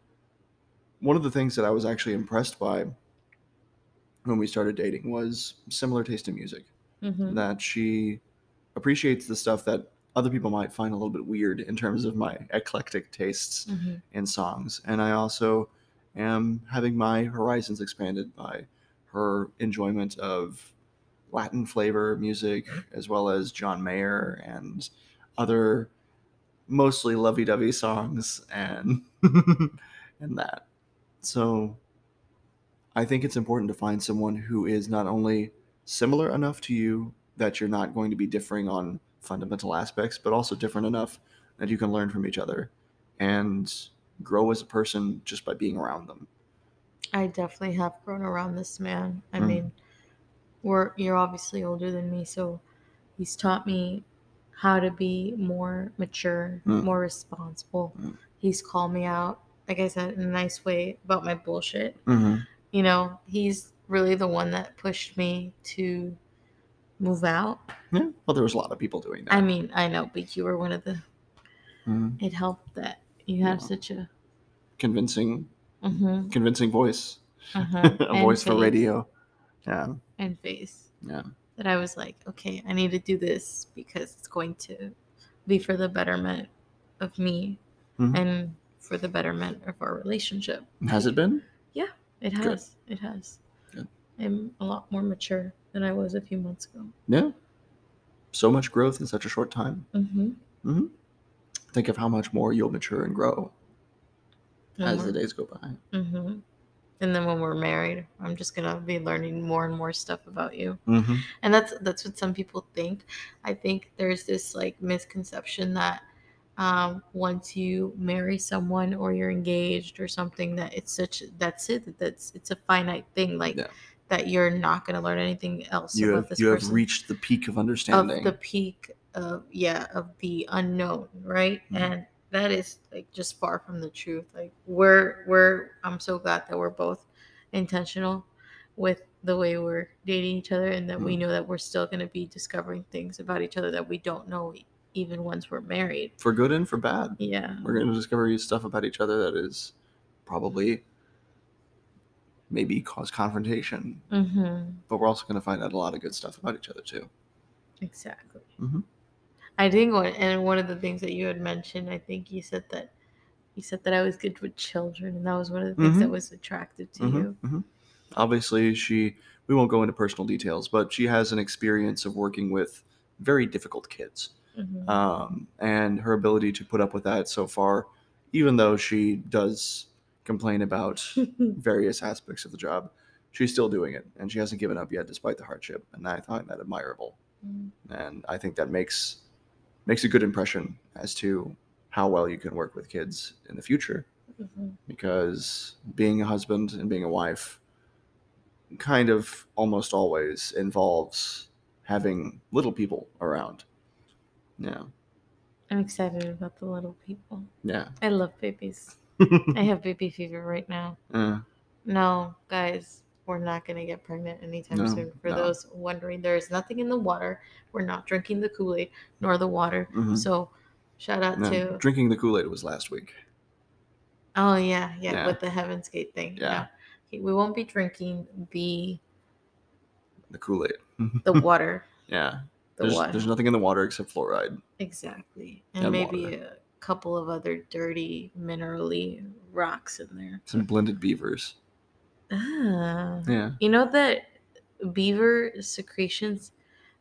one of the things that i was actually impressed by when we started dating was similar taste in music Mhm. that she appreciates the stuff that other people might find a little bit weird in terms of my eclectic tastes Mhm. in songs and i also am having my horizons expanded by her enjoyment of latin flavor music as well as john mayer and other mostly lovey-dovey songs and [LAUGHS] and that. So i think it's important to find someone who is not only similar enough to you that you're not going to be differing on fundamental aspects but also different enough that you can learn from each other and grow as a person just by being around them I definitely have grown around this man. I Mm. mean, we're you're obviously older than me, so he's taught me how to be more mature, Mm. more responsible. Mm. He's called me out, like I said, in a nice way about my bullshit. mm-hmm. You know, he's really the one that pushed me to move out. yeah well there was a lot of people doing that I mean, I know, but you were one of the. Mhm. It helped that you have Yeah. such a. convincing Mm-hmm, convincing voice uh-huh, [LAUGHS] a voice for radio yeah and face. yeah that I was like, okay, I need to do this because it's going to be for the betterment of me Mhm. and for the betterment of our relationship. has it been Yeah, It Good. has. It has. Good. I'm a lot more mature than I was a few months ago. yeah so much growth in such a short time Mm-hmm. think of how much more you'll mature and grow as the days go by Mm-hmm. And then when we're married, I'm just gonna be learning more and more stuff about you. mm-hmm. and that's that's what some people think i think there's this like misconception that um, once you marry someone or you're engaged or something that it's such that's it that's it's a finite thing like Yeah. that you're not going to learn anything else you about have this you have reached the peak of understanding. of the peak of yeah of the unknown right Mhm. and that is like just far from the truth like we're we're i'm so glad that we're both intentional with the way we're dating each other and that we Mhm. know that we're still going to be discovering things about each other that we don't know even once we're married for good and for bad yeah we're going to discover stuff about each other that is probably maybe cause confrontation. Mm-hmm. But we're also going to find out a lot of good stuff about each other too. Exactly. Mhm. I think one and one of the things that you had mentioned, I think you said that you said that I was good with children, and that was one of the things that Mhm. was attractive to Mhm, you. mhm. Obviously, she, we won't go into personal details, but she has an experience of working with very difficult kids. Mhm. Um, and her ability to put up with that so far, even though she does complain about [LAUGHS] various aspects of the job, she's still doing it. And she hasn't given up yet despite the hardship. And I find that admirable. Mm. And I think that makes makes a good impression as to how well you can work with kids in the future Mhm. because being a husband and being a wife kind of almost always involves having little people around. Yeah. I'm excited about the little people. Yeah. I love babies. [LAUGHS] I have baby fever right now. Uh, No, guys, we're not going to get pregnant anytime No, soon. For no. those wondering, there is nothing in the water. We're not drinking the Kool Aid nor the water. mhm. So, shout out No, to. drinking the Kool Aid was last week. Oh, yeah, yeah, Yeah. with the Heaven's Gate thing. Yeah. Okay, we won't be drinking the The Kool Aid. [LAUGHS] the water. yeah. The There's, water. there's nothing in the water except fluoride. Exactly. And, And maybe water. a couple of other dirty, minerally rocks in there. Some blended beavers. Ah. Yeah. You know that beaver secretions,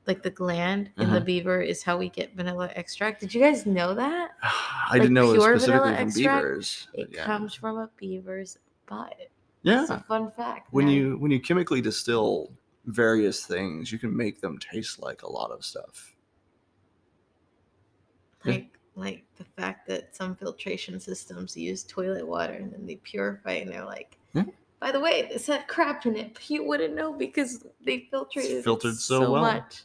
like the gland in the Uh-huh. beaver, is how we get vanilla extract. Did you guys know that? [SIGHS] I Like didn't know it was specifically from extract? beavers. It yeah. comes from a beaver's butt. yeah. It's a fun fact. when man. you when you chemically distill various things, you can make them taste like a lot of stuff. yeah. like like the fact that some filtration systems use toilet water and then they purify it and they're like Yeah. By the way this had crap in it but [LAUGHS] you wouldn't know because they filtered it filtered so well. much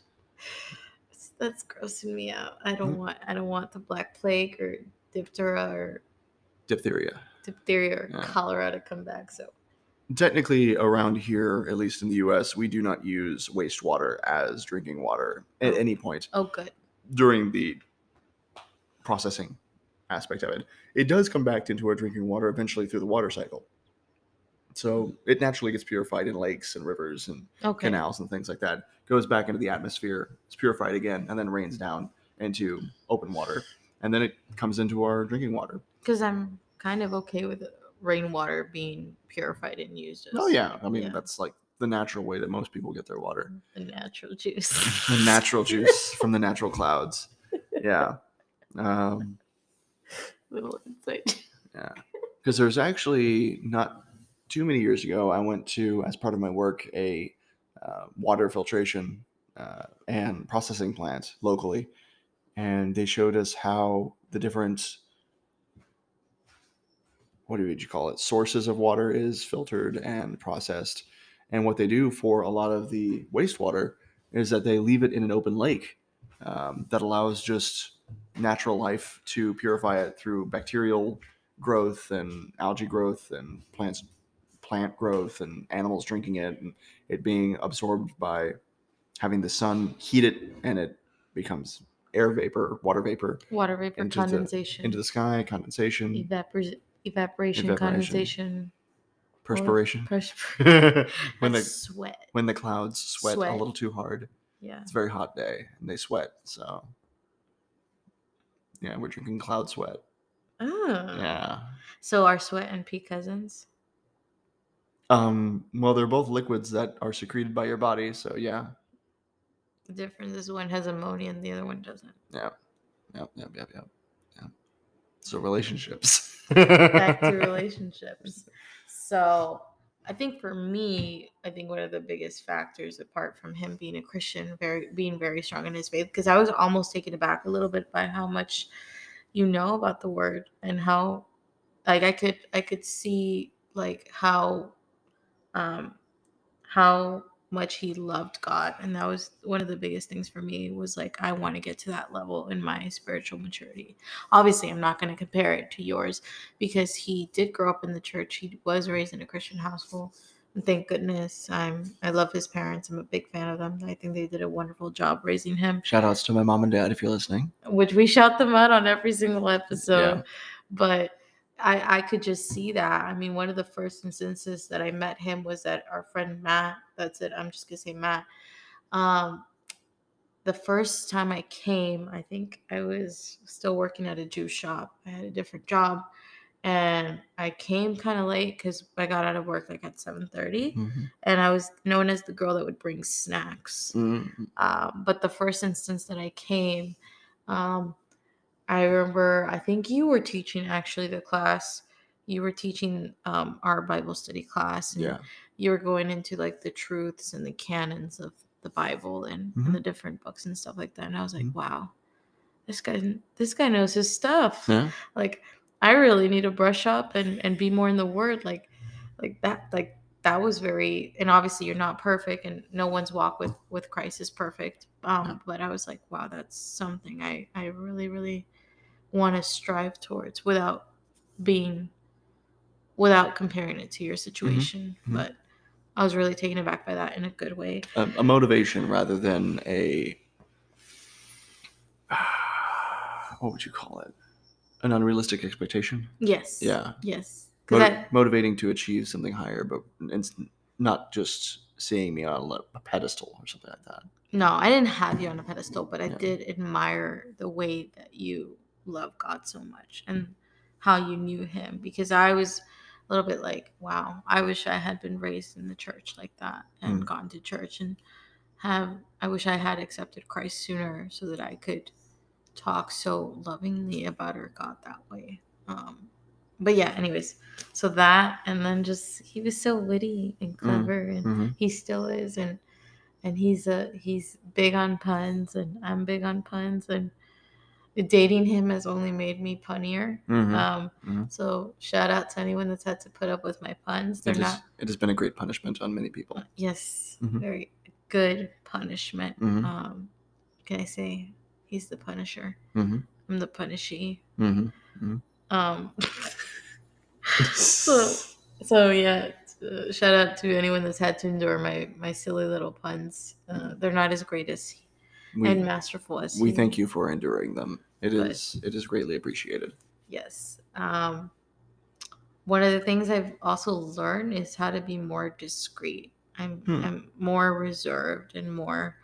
It's- that's grossing me out i don't Mm. want i don't want the black plague or diphtheria or Diphtheria. diphtheria or Yeah. cholera to come back so Technically, around here, at least in the U.S., we do not use wastewater as drinking water at Oh. any point oh good during the processing aspect of it. It does come back into our drinking water eventually through the water cycle. So it naturally gets purified in lakes and rivers and okay canals and things like that. Goes back into the atmosphere, it's purified again, and then rains down into open water, and then it comes into our drinking water. because i'm kind of okay with rainwater being purified and used as Oh yeah, I mean yeah, that's like the natural way that most people get their water. the natural juice The natural juice from the natural clouds. Yeah. Um, [LAUGHS] little insight Yeah. Because there's actually not too many years ago, I went to, as part of my work, a uh, water filtration uh, and processing plant locally. And they showed us how the different, what would you call it, sources of water is filtered and processed. And what they do for a lot of the wastewater is that they leave it in an open lake um, that allows just natural life to purify it through bacterial growth and algae growth and plants plant growth and animals drinking it and it being absorbed by having the sun heat it and it becomes air vapor water vapor water vapor Into the- condensation. into the sky condensation. Evapor- evaporation, Evaporation. condensation. Perspiration. Perspiration [LAUGHS] [LAUGHS] when the sweat. when the clouds sweat, Sweat. a little too hard yeah. it's a very hot day and they sweat so. Yeah we're drinking cloud sweat. Ah. yeah. So are sweat and pee cousins Um, well, they're both liquids that are secreted by your body, so yeah. the difference is one has ammonia and the other one doesn't Yeah. Yep, yep, yep, yep, yeah. So relationships. back to [LAUGHS] relationships so i think for me i think one of the biggest factors apart from him being a christian very being very strong in his faith because i was almost taken aback a little bit by how much you know about the word and how like i could i could see like how um how much he loved god and that was one of the biggest things for me was like i want to get to that level in my spiritual maturity. Obviously i'm not going to compare it to yours because he did grow up in the church. He was raised in a christian household and thank goodness i'm i love his parents. I'm a big fan of them. I think they did a wonderful job raising him. Shout outs to my mom and dad if you're listening. which we shout them out on every single episode. But I I could just see that. I mean, one of the first instances that I met him was at our friend Matt. That's it. I'm just gonna say Matt. Um, the first time I came, I think I was still working at a juice shop. I had a different job, and I came kind of late because I got out of work like at seven thirty, Mhm. and I was known as the girl that would bring snacks. Mhm. Um, but the first instance that I came, um, I remember I think you were teaching actually the class. You were teaching um, our Bible study class, and Yeah. you were going into like the truths and the canons of the Bible and, Mhm. and the different books and stuff like that. And I was like, Mhm. wow, this guy, this guy knows his stuff. Yeah. Like, I really need to brush up and and be more in the Word. Like, like that, like that was very. And obviously, you're not perfect, and no one's walk with with Christ is perfect. Um, No. but I was like, wow, that's something I I really really want to strive towards without being without comparing it to your situation. Mhm. But I was really taken aback by that in a good way. A, a motivation rather than a [SIGHS] what would you call it? An unrealistic expectation. Yes. Yeah. Yes. Moti- I motivating to achieve something higher, but it's not just seeing me on a- a pedestal or something like that. no, I didn't have you on a pedestal, but I Yeah. did admire the way that you love God so much and how you knew Him. Because I was a little bit like, wow, I wish I had been raised in the church like that and Mm. gone to church and have. I wish I had accepted Christ sooner so that I could talk so lovingly about our God that way. Um, but yeah, anyways, so that and then just he was so witty and clever and Mhm. he still is and and he's a he's big on puns and I'm big on puns and dating him has only made me punnier. Mhm. Um, Mhm. so shout out to anyone that's had to put up with my puns. They're It, is, not it has been a great punishment on many people. yes, Mhm. very good punishment. Mhm. Um, can I say he's the punisher? hmm I'm the punishee. hmm Um, [LAUGHS] [LAUGHS] so so yeah. Uh, shout out to anyone that's had to endure my my silly little puns. Uh, they're not as great as We, and masterful as we thank you for enduring them. It But- is it is greatly appreciated. Yes. Um, one of the things I've also learned is how to be more discreet. I'm Hmm. I'm more reserved and more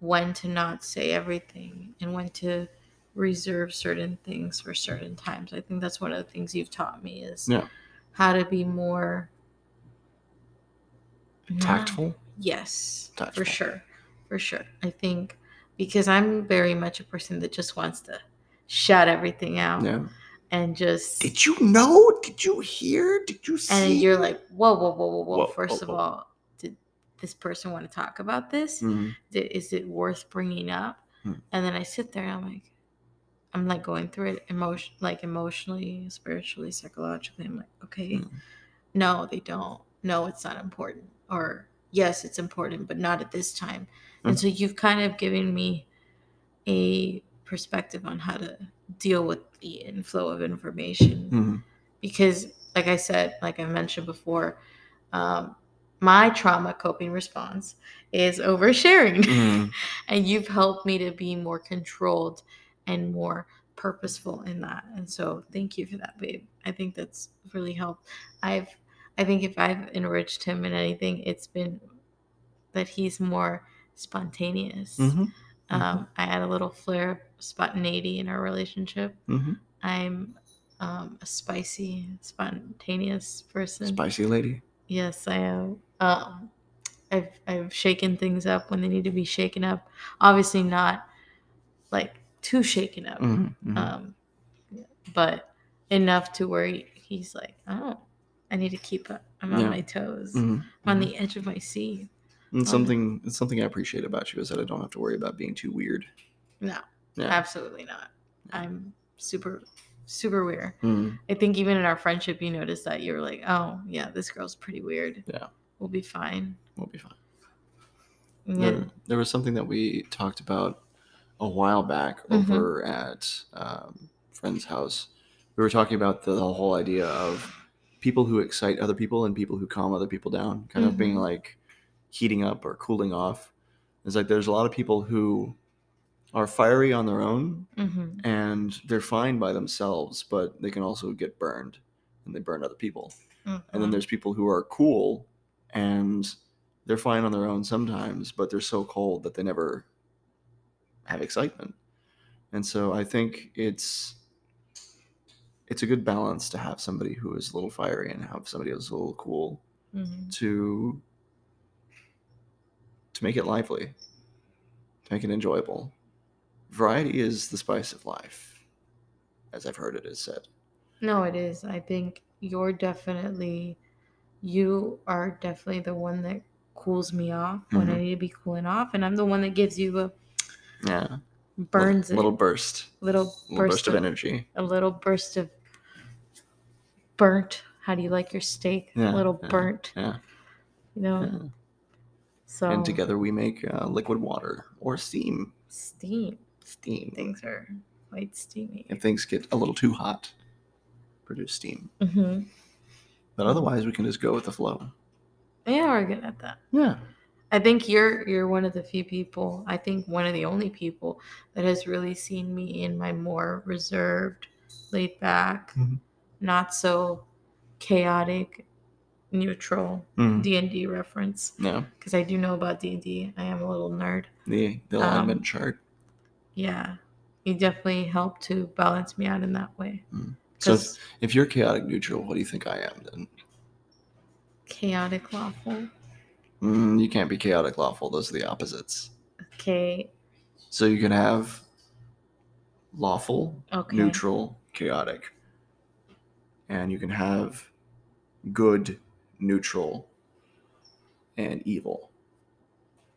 when to not say everything and when to reserve certain things for certain times. I think that's one of the things you've taught me is Yeah. how to be more not- Tactful. Yes, Tactful. for sure. For sure. I think because I'm very much a person that just wants to shout everything out Yeah. and just Did you know? Did you hear? Did you see? and you're like, whoa, whoa, whoa, whoa, whoa. Whoa, First whoa, of all, did this person want to talk about this? Mhm. Did, is it worth bringing up? Hmm. And then I sit there and I'm like, I'm like going through it emotion, like emotionally, spiritually, psychologically. I'm like, okay, Hmm. no, they don't. No, it's not important. Or yes, it's important, but not at this time. And Hmm. so you've kind of given me a perspective on how to deal with the inflow of information Mhm. because like i said like i mentioned before um, my trauma coping response is oversharing Mhm. [LAUGHS] and you've helped me to be more controlled and more purposeful in that and so thank you for that babe i think that's really helped i've i think if i've enriched him in anything it's been that he's more spontaneous Mhm. um, i add a little flair of spontaneity in our relationship Mhm. I'm um, a spicy, spontaneous person. Spicy lady. Yes, I am. Um, I've I've shaken things up when they need to be shaken up. Obviously, not like too shaken up, Mhm. Mhm. um, but enough to where he, he's like, oh, I need to keep up. I'm on Yeah. my toes. Mhm. I'm on the edge of my seat. And something it's something I appreciate about you is that I don't have to worry about being too weird. No, Yeah. absolutely not. I'm super, super weird. Mhm. I think even in our friendship, you noticed that you were like, "Oh, yeah, this girl's pretty weird. Yeah. we'll be fine." We'll be fine. And There, there was something that we talked about a while back Mhm. over at um, friend's house. We were talking about the, the whole idea of people who excite other people and people who calm other people down, kind of being Mhm. like heating up or cooling off. It's like there's a lot of people who are fiery on their own hmm and they're fine by themselves, but they can also get burned and they burn other people. And then there's people who are cool and they're fine on their own sometimes, but they're so cold that they never have excitement. And so I think it's it's a good balance to have somebody who is a little fiery and have somebody who's a little cool hmm to to make it lively, to make it enjoyable. Variety is the spice of life, as I've heard it is said. No, it is. I think you're definitely, you are definitely the one that cools me off when I Mhm. need to be cooling off, and I'm the one that gives you a Yeah, burns little, little it, burst, little, little burst, burst of energy. a little burst of burnt. How do you like your steak? Yeah, a little yeah, burnt. Yeah, You know. yeah. So and together we make uh, liquid water or steam. steam Steam. things are quite steamy. If things get a little too hot, produce steam. hmm But otherwise, we can just go with the flow. Yeah, we're good at that. Yeah. I think you're you're one of the few people, I think one of the only people that has really seen me in my more reserved, laid back, Mhm. not so chaotic, neutral Mm. D&D reference No. because I do know about D&D. I am a little nerd. The the Um, alignment chart. Yeah. You definitely help to balance me out in that way. So if, if you're chaotic neutral, what do you think I am then? chaotic lawful. Mm, you can't be chaotic lawful. Those are the opposites. Okay. So you can have lawful, Okay. neutral, chaotic. And you can have good, neutral, and evil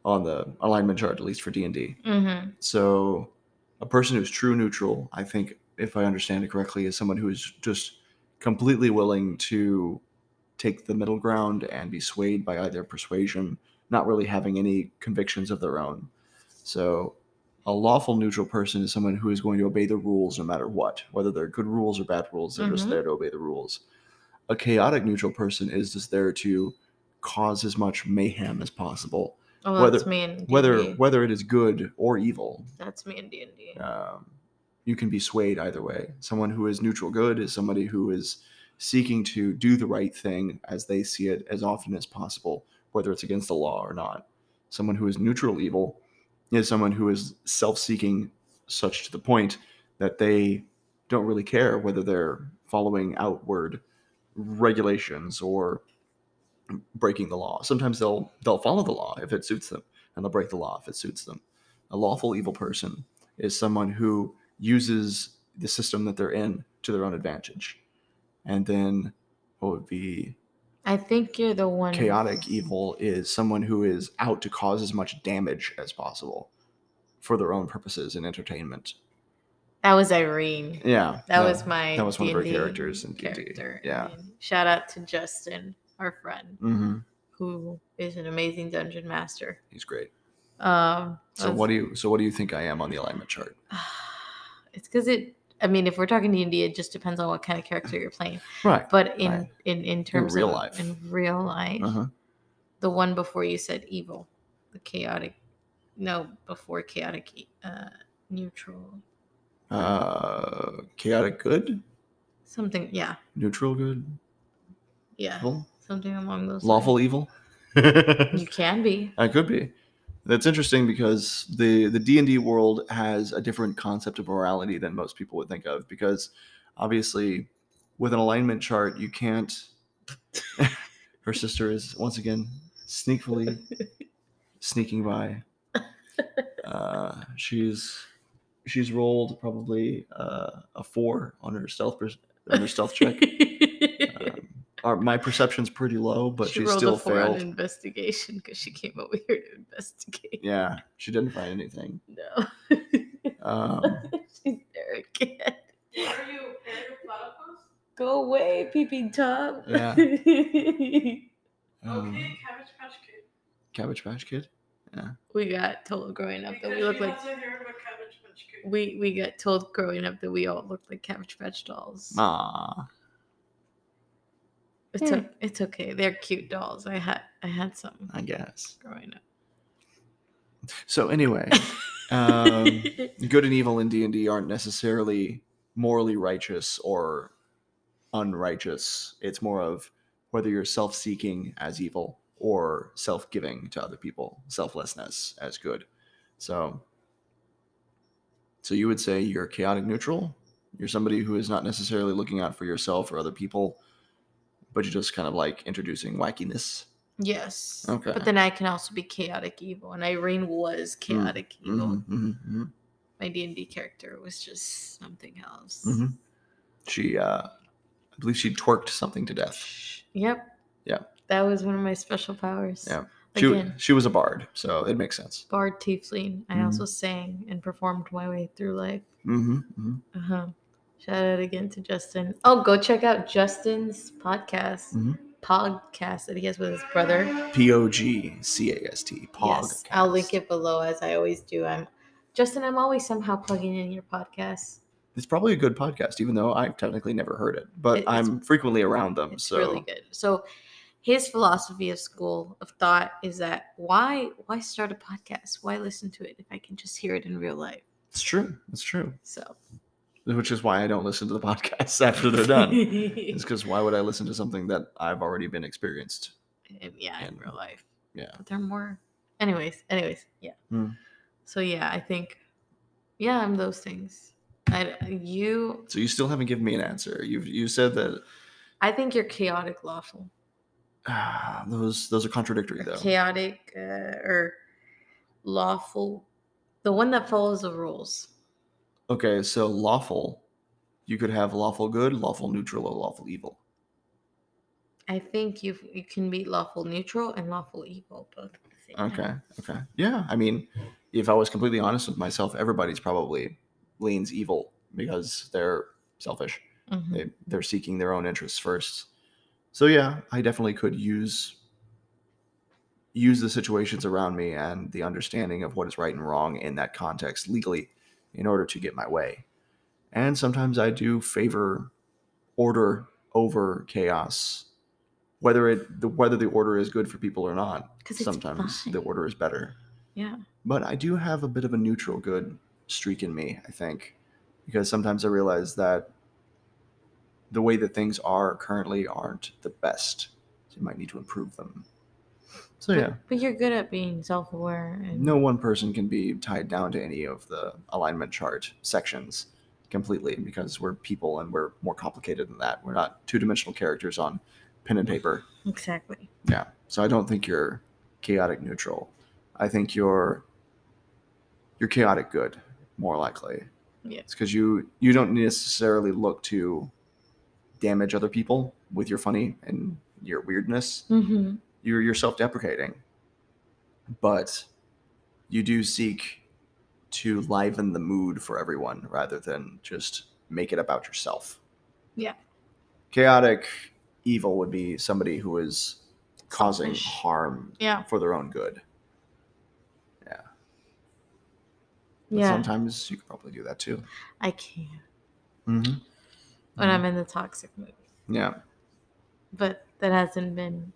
on the alignment chart, at least for D&D. Mm-hmm. So a person who's true neutral, I think, if I understand it correctly, is someone who is just completely willing to take the middle ground and be swayed by either persuasion, not really having any convictions of their own. So a lawful neutral person is someone who is going to obey the rules no matter what, whether they're good rules or bad rules, they're just Mhm. there to obey the rules. A chaotic neutral person is just there to cause as much mayhem as possible, Oh, Whether- that's me whether D&D. whether it is good or evil That's me in D&D. um, you can be swayed either way. Someone who is neutral good is somebody who is seeking to do the right thing as they see it as often as possible, whether it's against the law or not. Someone who is neutral evil is someone who is self seeking such to the point that they don't really care whether they're following outward regulations or breaking the law. Sometimes they'll they'll follow the law if it suits them, and they'll break the law if it suits them. A lawful evil person is someone who uses the system that they're in to their own advantage. And then what would be I think you're the one. chaotic evil is someone who is out to cause as much damage as possible for their own purposes and entertainment. That was Irene. Yeah. That no, was my. that was one of her D&D characters in D&D. character. Yeah. I mean, shout out to Justin, our friend, hmm who is an amazing dungeon master. He's great. Um, So what do you so what do you think I am on the alignment chart? [SIGHS] It's because it. I mean, if we're talking D and D, it just depends on what kind of character you're playing. Right. But in Right. in in terms real of life. in real life, Uh-huh. the one before you said evil, the chaotic. No, before chaotic, uh, neutral, Uh chaotic good, something. Yeah, neutral good, yeah, evil, something along those. lawful lines. evil. [LAUGHS] You can be. I could be. That's interesting because the the D and D world has a different concept of morality than most people would think of. Because obviously, with an alignment chart, you can't. [LAUGHS] Her sister is once again sneakily [LAUGHS] sneaking by. Uh, she's she's rolled probably uh, a four on her stealth pers- on her stealth check. [LAUGHS] Um, our, my perception's pretty low, but she she, rolled still a four on failed. investigation because she came over here to investigate. Yeah, she didn't find anything. No, Um, [LAUGHS] she's there again. Are you Andrew Platypus? Go away, peeping tom. Yeah. [LAUGHS] Okay, um, Cabbage Patch Kid. Cabbage Patch Kid. Yeah. We got told growing up that we look she like has a hair of a Cabbage Patch Kid. we we got told growing up that we all looked like Cabbage Patch dolls. Ah, It's Hmm. o- it's okay. They're cute dolls. I had I had some I guess. growing up. So anyway, Um, [LAUGHS] good and evil in D&D aren't necessarily morally righteous or unrighteous. It's more of whether you're self-seeking as evil or self-giving to other people, selflessness as good. So so you would say you're chaotic neutral? You're somebody who is not necessarily looking out for yourself or other people, but you're just kind of like introducing wackiness. yes. Okay. But then I can also be chaotic evil, and Irene was chaotic evil. Mhm, mhm, mhm. My D and D character was just something else. Mhm. She, uh, I believe she twerked something to death. Yep. Yeah. That was one of my special powers. Yeah. She, Again, she was a bard, so it makes sense. Bard Tiefling. I Mhm. also sang and performed my way through life. hmm hmm Uh huh. Shout out again to Justin. Oh, go check out Justin's podcast, Mhm. podcast that he has with his brother. P O G C A S T. Pog. Yes, I'll link it below as I always do. I'm Justin. I'm always somehow plugging in your podcast. It's probably a good podcast, even though I've technically never heard it, but It- it's- I'm frequently around them. It's so really good. So his philosophy of school of thought is that why why start a podcast? Why listen to it if I can just hear it in real life? it's true. It's true. So Which is why I don't listen to the [LAUGHS] podcasts after they're done. [LAUGHS] it's because why would I listen to something that I've already been experienced? And yeah, in real life. yeah. But they're more anyways, anyways, yeah. Hmm. So yeah, I think yeah, I'm those things. I you So you still haven't given me an answer. You've you said that I think you're chaotic lawful. Ah, those those are contradictory though. Chaotic uh, or lawful. The one that follows the rules. Okay, so lawful, you could have lawful good, lawful neutral, or lawful evil. I think you you can be lawful neutral and lawful evil both. at the same Okay, okay, yeah. I mean, if I was completely honest with myself, everybody's probably leans evil because they're selfish. Mhm. They they're seeking their own interests first. So yeah, I definitely could use use the situations around me and the understanding of what is right and wrong in that context legally in order to get my way. And sometimes I do favor order over chaos. Whether it the whether the order is good for people or not. Sometimes the order is better. Yeah. But I do have a bit of a neutral good streak in me, I think, because sometimes I realize that the way that things are currently aren't the best. So you might need to improve them. So But- yeah, But you're good at being self aware and no one person can be tied down to any of the alignment chart sections completely because we're people and we're more complicated than that. We're not two-dimensional characters on pen and paper. Exactly. Yeah. So I don't think you're chaotic neutral. I think you're you're chaotic good, more likely. Yeah. It's because you you don't necessarily look to damage other people with your funny and your weirdness. Mm-hmm. You're you're self-deprecating, but you do seek to liven the mood for everyone rather than just make it about yourself. Yeah. Chaotic evil would be somebody who is causing Selfish. harm Yeah. for their own good. But Yeah. sometimes you could probably do that too. I can Mm-hmm. When I'm in the toxic mood. Yeah. But that hasn't been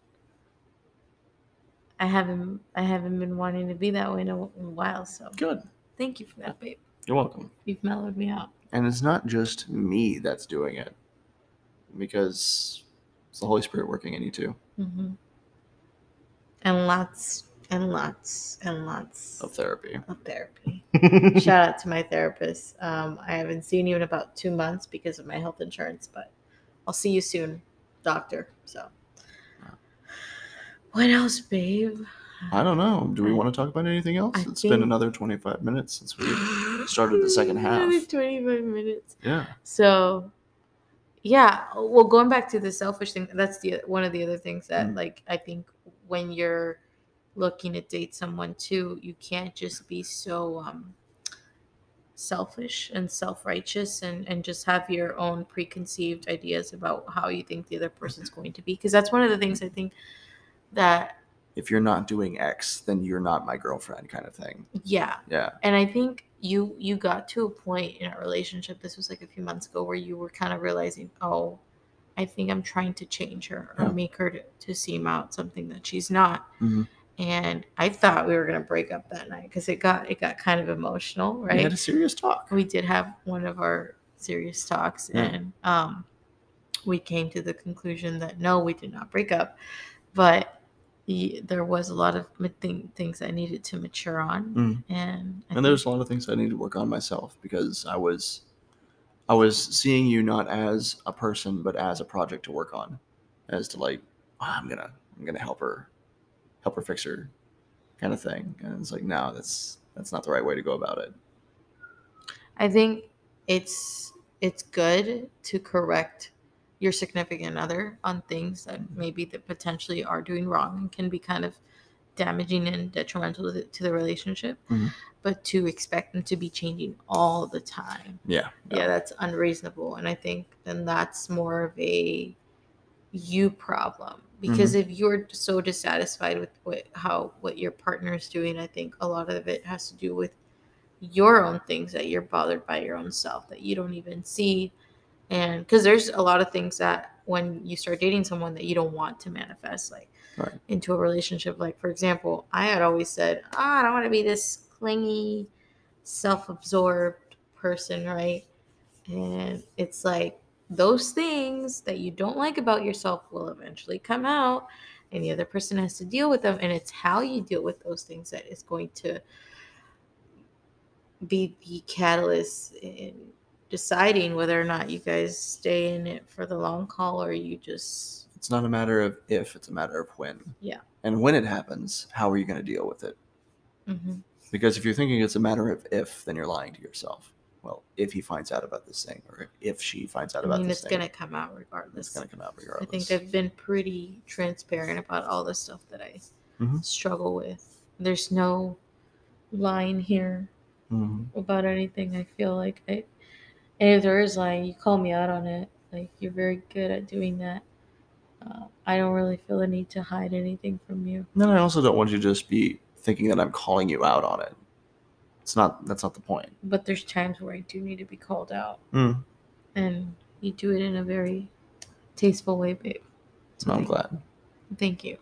I haven't I haven't been wanting to be that way in a, in a while, so Good. thank you for that, babe. You're welcome. You've mellowed me out. And it's not just me that's doing it, because it's the Holy Spirit working in you too. Mm-hmm. And lots and lots and lots Of therapy. of therapy. [LAUGHS] Shout out to my therapist. Um, I haven't seen you in about two months because of my health insurance, but I'll see you soon, doctor. So, what else, babe? I don't know. Do we I- want to talk about anything else? I It's been another 25 minutes since we. started the second [GASPS] Another half. 25 minutes. Yeah. So, yeah. Well, going back to the selfish thing, that's the one of the other things that, Mm. like, I think when you're looking to date someone too, you can't just be so um selfish and self-righteous and and just have your own preconceived ideas about how you think the other person's going to be because that's one of the things i think that If you're not doing X, then you're not my girlfriend, kind of thing. yeah Yeah. and i think you you got to a point in our relationship this was like a few months ago where you were kind of realizing oh i think i'm trying to change her or Yeah. make her to, to seem out something that she's not Mhm. And I thought we were gonna break up that night because it got it got kind of emotional, right? We had a serious talk. we did have one of our serious talks Yeah. and um we came to the conclusion that no we did not break up but y- there was a lot of thing, things i needed to mature on Mm. and I and there's a lot of things I need to work on myself because I was I was seeing you not as a person but as a project to work on as to like "Oh, I'm gonna I'm gonna help her help her fix her kind of thing. And it's like no that's that's not the right way to go about it. I think it's it's good to correct your significant other on things that maybe that potentially are doing wrong and can be kind of damaging and detrimental to the, to the relationship Mhm. but to expect them to be changing all the time. Yeah yeah. that's unreasonable. And i think then that's more of a you problem because mm-hmm. if you're so dissatisfied with what how what your partner is doing i think a lot of it has to do with your own things that you're bothered by your own self that you don't even see. And because there's a lot of things that when you start dating someone that you don't want to manifest like Right. into a relationship. Like for example i had always said oh, i don't want to be this clingy self-absorbed person right? And it's like those things that you don't like about yourself will eventually come out and the other person has to deal with them and it's how you deal with those things that is going to be the catalyst in deciding whether or not you guys stay in it for the long haul or you just it's not a matter of if it's a matter of when Yeah. and when it happens how are you going to deal with it Mhm. because if you're thinking it's a matter of if then you're lying to yourself well if he finds out about this thing or if she finds out i about mean this it's thing gonna come out regardless it's going to come out regardless. i think i've been pretty transparent about all the stuff that i Mhm. struggle with there's no line here Mhm. about anything. I feel like I, and if there is lying, you call me out on it. Like you're very good at doing that. Uh, I don't really feel the need to hide anything from you. then i also don't want you to just be thinking that i'm calling you out on it it's not that's not the point But there's times where I do need to be called out, Mm. and you do it in a very tasteful way, babe. so i'm glad Thank you.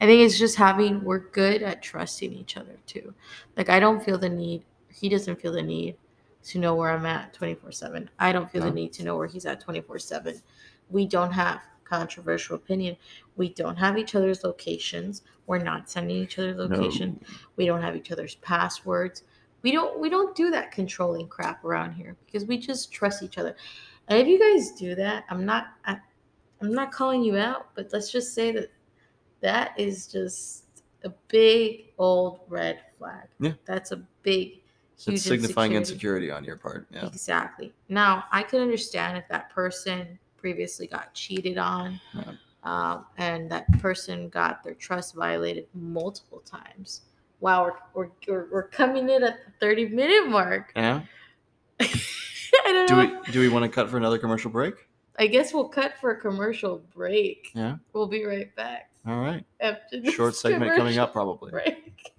I think it's just having we're good at trusting each other too. Like I don't feel the need. He doesn't feel the need to know where I'm at 24 7. I don't feel No. the need to know where he's at 24 7. We don't have controversial opinion. We don't have each other's locations. We're not sending each other location. No. We don't have each other's passwords. We don't we don't do that controlling crap around here because we just trust each other. And if you guys do that, I'm not I, I'm not calling you out, but let's just say that that is just a big old red flag. Yeah. That's a big huge it's signifying insecurity. insecurity on your part yeah Exactly. Now, I could understand if that person previously got cheated on Yeah. um, and that person got their trust violated multiple times. Wow, we're, we're, we're, coming in at the 30 minute mark. yeah [LAUGHS] I don't do know. we do we want to cut for another commercial break I guess we'll cut for a commercial break. yeah We'll be right back all right after this short segment coming up probably break.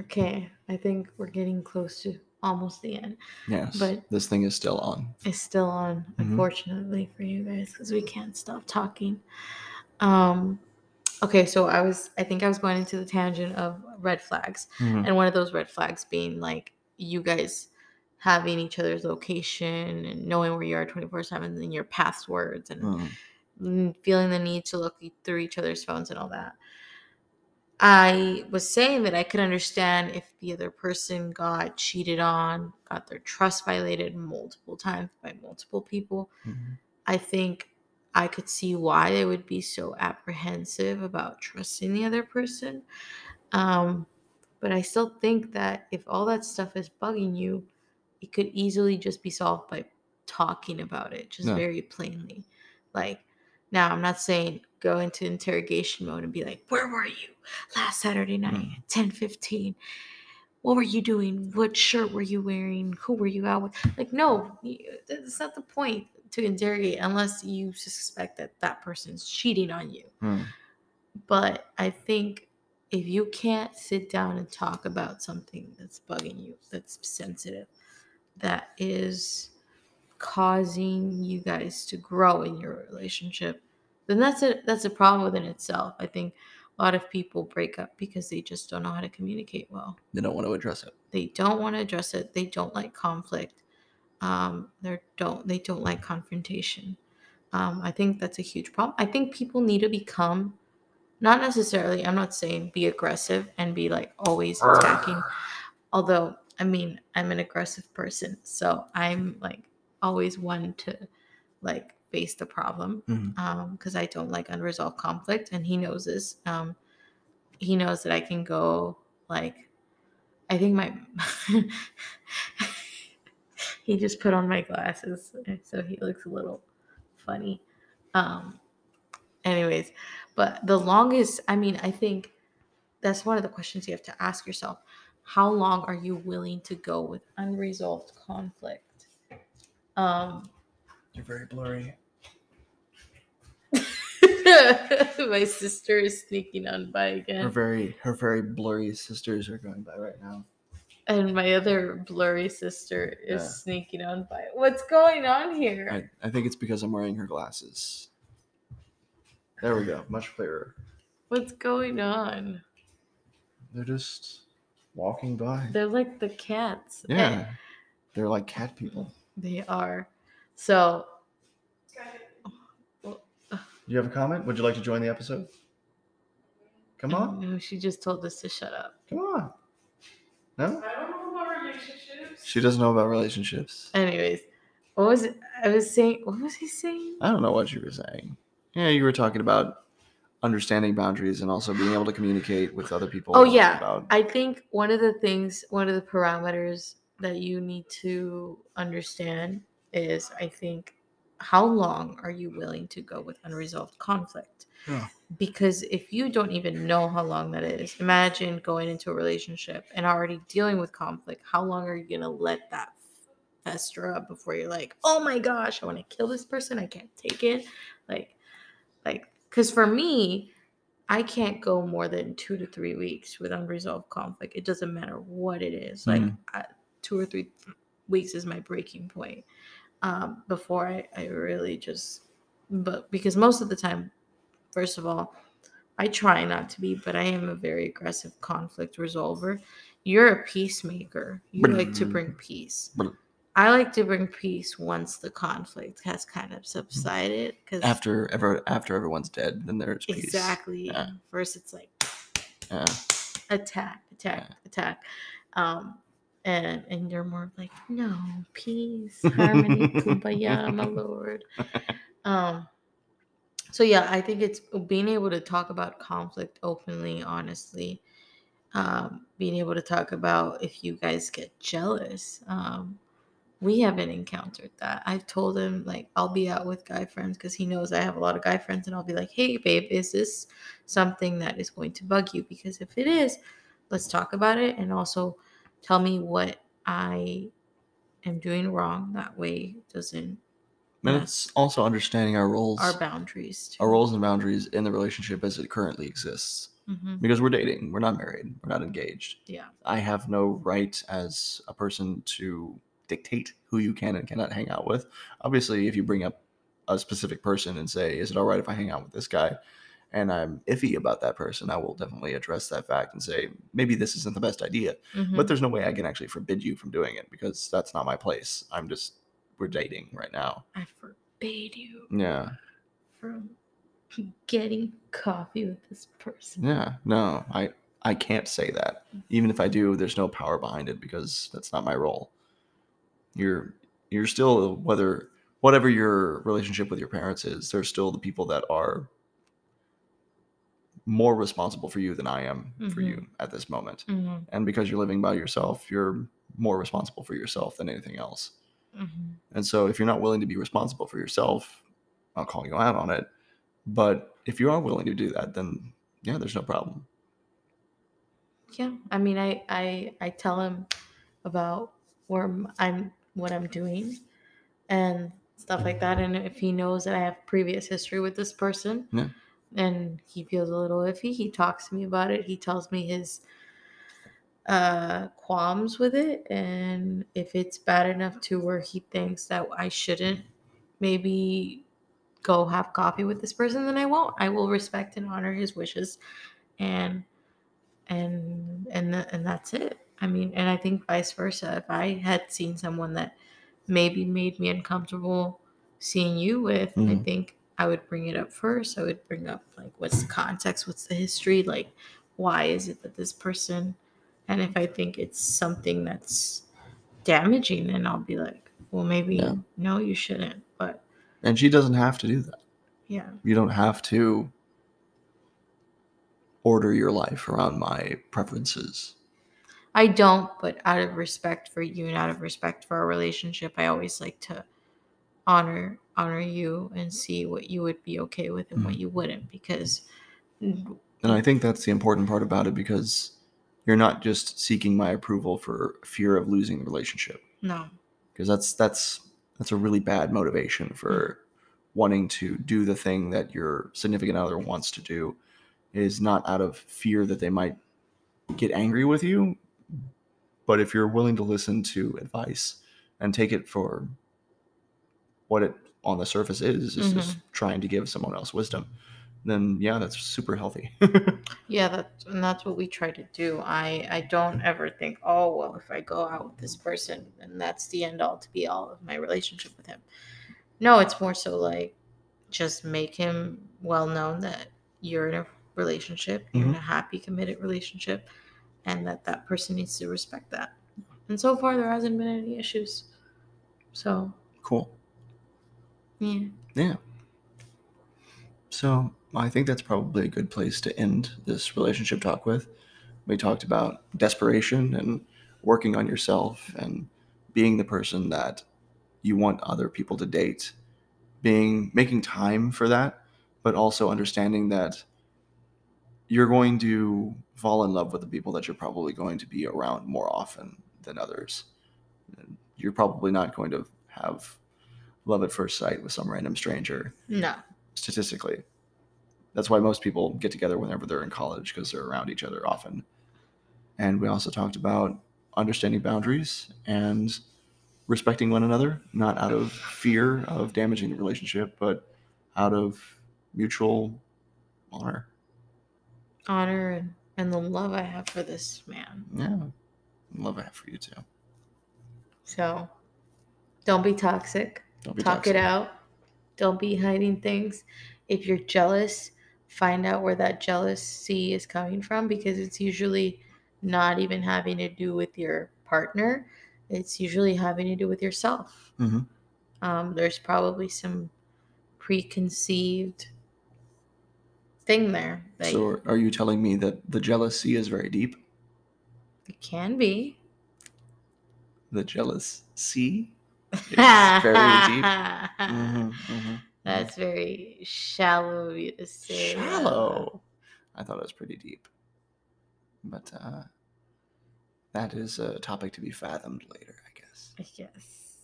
Okay, I think we're getting close to almost the end. yes But- this thing is still on It's still on, Mhm. unfortunately for you guys, because we can't stop talking. Um, okay, so I was, I think I was going into the tangent of red flags, Mhm. and one of those red flags being like you guys having each other's location and knowing where you are 24 7 and your passwords and mm, feeling the need to look through each other's phones and all that. I was saying that I could understand if the other person got cheated on, got their trust violated multiple times by multiple people. Mhm. I think I could see why they would be so apprehensive about trusting the other person. Um, but I still think that if all that stuff is bugging you, it could easily just be solved by talking about it, just Yeah. very plainly. Like, now I'm not saying go into interrogation mode and be like, "Where were you last Saturday night, Mm. at 10:15? What were you doing? What shirt were you wearing? Who were you out with?" Like, no, that's not the point to interrogate unless you suspect that that person's cheating on you Mhm. but I think if you can't sit down and talk about something that's bugging you, that's sensitive, that is causing you guys to grow in your relationship, then that's a that's a problem within itself. I think a lot of people break up because they just don't know how to communicate well. They don't want to address it. They don't want to address it. They don't like conflict. Um, they don't they don't like confrontation. Um, I think that's a huge problem. I think people need to become not necessarily. I'm not saying be aggressive and be like always attacking. Although I mean I'm an aggressive person, so I'm like always one to like face the problem Mhm. um because i don't like unresolved conflict and he knows this um he knows that i can go like i think my [LAUGHS] he just put on my glasses so he looks a little funny um anyways but the longest i mean i think that's one of the questions you have to ask yourself how long are you willing to go with unresolved conflict um You're very blurry. [LAUGHS] my sister is sneaking on by again. Her very her very blurry sisters are going by right now. and my other blurry sister is Yeah. sneaking on by what's going on here I, I think it's because I'm wearing her glasses. There we go. Much clearer. what's going on They're just walking by. they're like the cats Yeah. They're like cat people. they are so you have a comment? Would you like to join the episode? Come on. no she just told us to shut up Come on. No? I don't know about relationships. She doesn't know about relationships. anyways what was it i was saying what was he saying I don't know what you were saying. Yeah, you were talking about understanding boundaries and also being able to communicate with other people. Oh, yeah. About I think one of the things, one of the parameters that you need to understand is I think how long are you willing to go with unresolved conflict? Yeah. Because if you don't even know how long that is, imagine going into a relationship and already dealing with conflict. How long are you going to let that fester up before you're like, oh my gosh, I want to kill this person. I can't take it. Like, like, because for me, I can't go more than two to three weeks with unresolved conflict. It doesn't matter what it is. Like Mhm. I, two or three weeks is my breaking point um, before I, I really just. But because most of the time, first of all, I try not to be, but I am a very aggressive conflict resolver. You're a peacemaker. You like to bring peace. I like to bring peace once the conflict has kind of subsided. Because after ever after everyone's dead, then there's peace. exactly. Yeah. First, it's like Yeah. attack, attack, attack. Um, and and you're more like, no, peace, harmony, [LAUGHS] kumbaya, my lord. [LAUGHS] Um, so yeah, I think it's being able to talk about conflict openly, honestly. Um, being able to talk about if you guys get jealous. Um, we haven't encountered that. I've told him like I'll be out with guy friends because he knows I have a lot of guy friends, and I'll be like, "Hey, babe, is this something that is going to bug you? Because if it is, let's talk about it, and also tell me what I am doing wrong. That way, doesn't And it's also understanding our roles, our boundaries. Too. our roles and boundaries in the relationship as it currently exists. Mhm. Because we're dating, we're not married, we're not engaged. Yeah. I have no right as a person to dictate who you can and cannot hang out with. Obviously, if you bring up a specific person and say, "Is it all right if I hang out with this guy?" And I'm iffy about that person, I will definitely address that fact and say, "Maybe this isn't the best idea." Mhm. But there's no way I can actually forbid you from doing it because that's not my place. I'm just we're dating right now. I forbade you Yeah. from getting coffee with this person. Yeah. No, I I can't say that. Even if I do, there's no power behind it because that's not my role. You're you're still whether whatever your relationship with your parents is, they're still the people that are more responsible for you than I am for Mhm. you at this moment. Mhm. And because you're living by yourself, you're more responsible for yourself than anything else. Mhm. And so if you're not willing to be responsible for yourself, I'll call you out on it. But if you are willing to do that, then yeah, there's no problem. Yeah, I mean, I I I tell him about where I'm, what I'm doing, and stuff like that. And if he knows that I have previous history with this person, Yeah. And he feels a little iffy. He talks to me about it. He tells me his uh qualms with it and if it's bad enough to where he thinks that I shouldn't maybe go have coffee with this person then I won't. I will respect and honor his wishes and and and th- and that's it. I mean, and I think vice versa. If I had seen someone that maybe made me uncomfortable seeing you with, I Mhm. think I would bring it up first. I would bring up like what's the context, what's the history, like why is it that this person and if I think it's something that's damaging, then I'll be like, well maybe Yeah. no, you shouldn't. But And she doesn't have to do that. yeah. You don't have to order your life around my preferences. I don't, but out of respect for you and out of respect for our relationship, I always like to honor honor you and see what you would be okay with and what Mhm. you wouldn't because And I think that's the important part about it because you're not just seeking my approval for fear of losing the relationship. no. Because that's that's that's a really bad motivation for wanting to do the thing that your significant other wants to do is not out of fear that they might get angry with you, but if you're willing to listen to advice and take it for what it on the surface is, is just mm-hmm. trying to give someone else wisdom, then yeah, that's super healthy. [LAUGHS] Yeah, that's and that's what we try to do. I I don't ever think, oh well, if I go out with this person, and that's the end all to be all of my relationship with him. No, it's more so like just make him well known that you're in a relationship, you're in mm-hmm. a happy, committed relationship, and that that person needs to respect that. And so far, there hasn't been any issues. So cool. Yeah, Yeah. So I think that's probably a good place to end this relationship talk with. We talked about desperation and working on yourself and being the person that you want other people to date, being making time for that, but also understanding that you're going to fall in love with the people that you're probably going to be around more often than others. You're probably not going to have love at first sight with some random stranger no, statistically. That's why most people get together whenever they're in college because they're around each other often. And we also talked about understanding boundaries and respecting one another, not out of fear of damaging the relationship, but out of mutual honor. honor and and the love I have for this man. Yeah. Love I have for you too. So don't be toxic. Talk it out. Don't be hiding things. If you're jealous, find out where that jealousy is coming from because it's usually not even having to do with your partner. It's usually having to do with yourself. Mhm. Um, there's probably some preconceived thing there So are you telling me that the jealousy is very deep? it can be. The jealousy is very deep. Mhm, mhm. That's very shallow of you to say. shallow. I thought it was pretty deep. But uh, that is a topic to be fathomed later, I guess. I guess.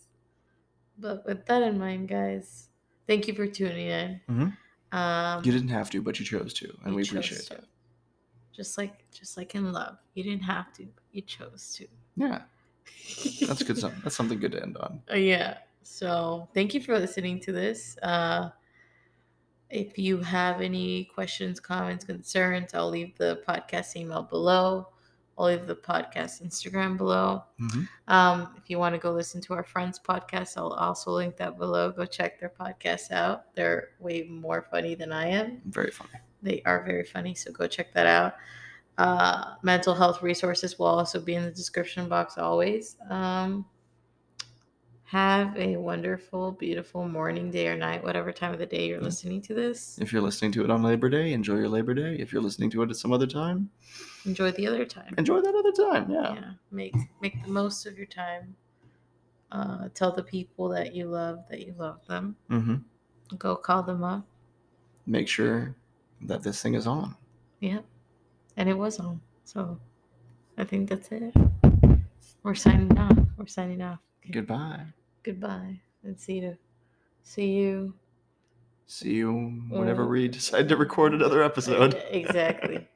But with that in mind, guys, thank you for tuning in. Mhm. Um, You didn't have to, but you chose to, and we appreciate to. that. Just like just like in love, you didn't have to, but you chose to. Yeah, that's good. That's something good to end on. Uh, yeah. So thank you for listening to this. Uh, if you have any questions, comments, concerns, I'll leave the podcast email below. I'll leave the podcast Instagram below. Mhm. Um, if you want to go listen to our friends' podcast, I'll also link that below. Go check their podcast out. They're way more funny than I am. Very funny. They are very funny, so go check that out. Uh, mental health resources will also be in the description box always. Um, have a wonderful, beautiful morning, day, or night, whatever time of the day you're listening to this. If you're listening to it on Labor Day, enjoy your Labor Day. If you're listening to it at some other time, Enjoy the other time. enjoy that other time. Yeah. yeah make make the most of your time uh tell the people that you love that you love them Mm-hmm. go call them up Make sure that this thing is on. yep and it was on so i think that's it we're signing off we're signing off Okay. Goodbye. goodbye and see you see you See you whenever we decide to record another episode. [LAUGHS] Exactly.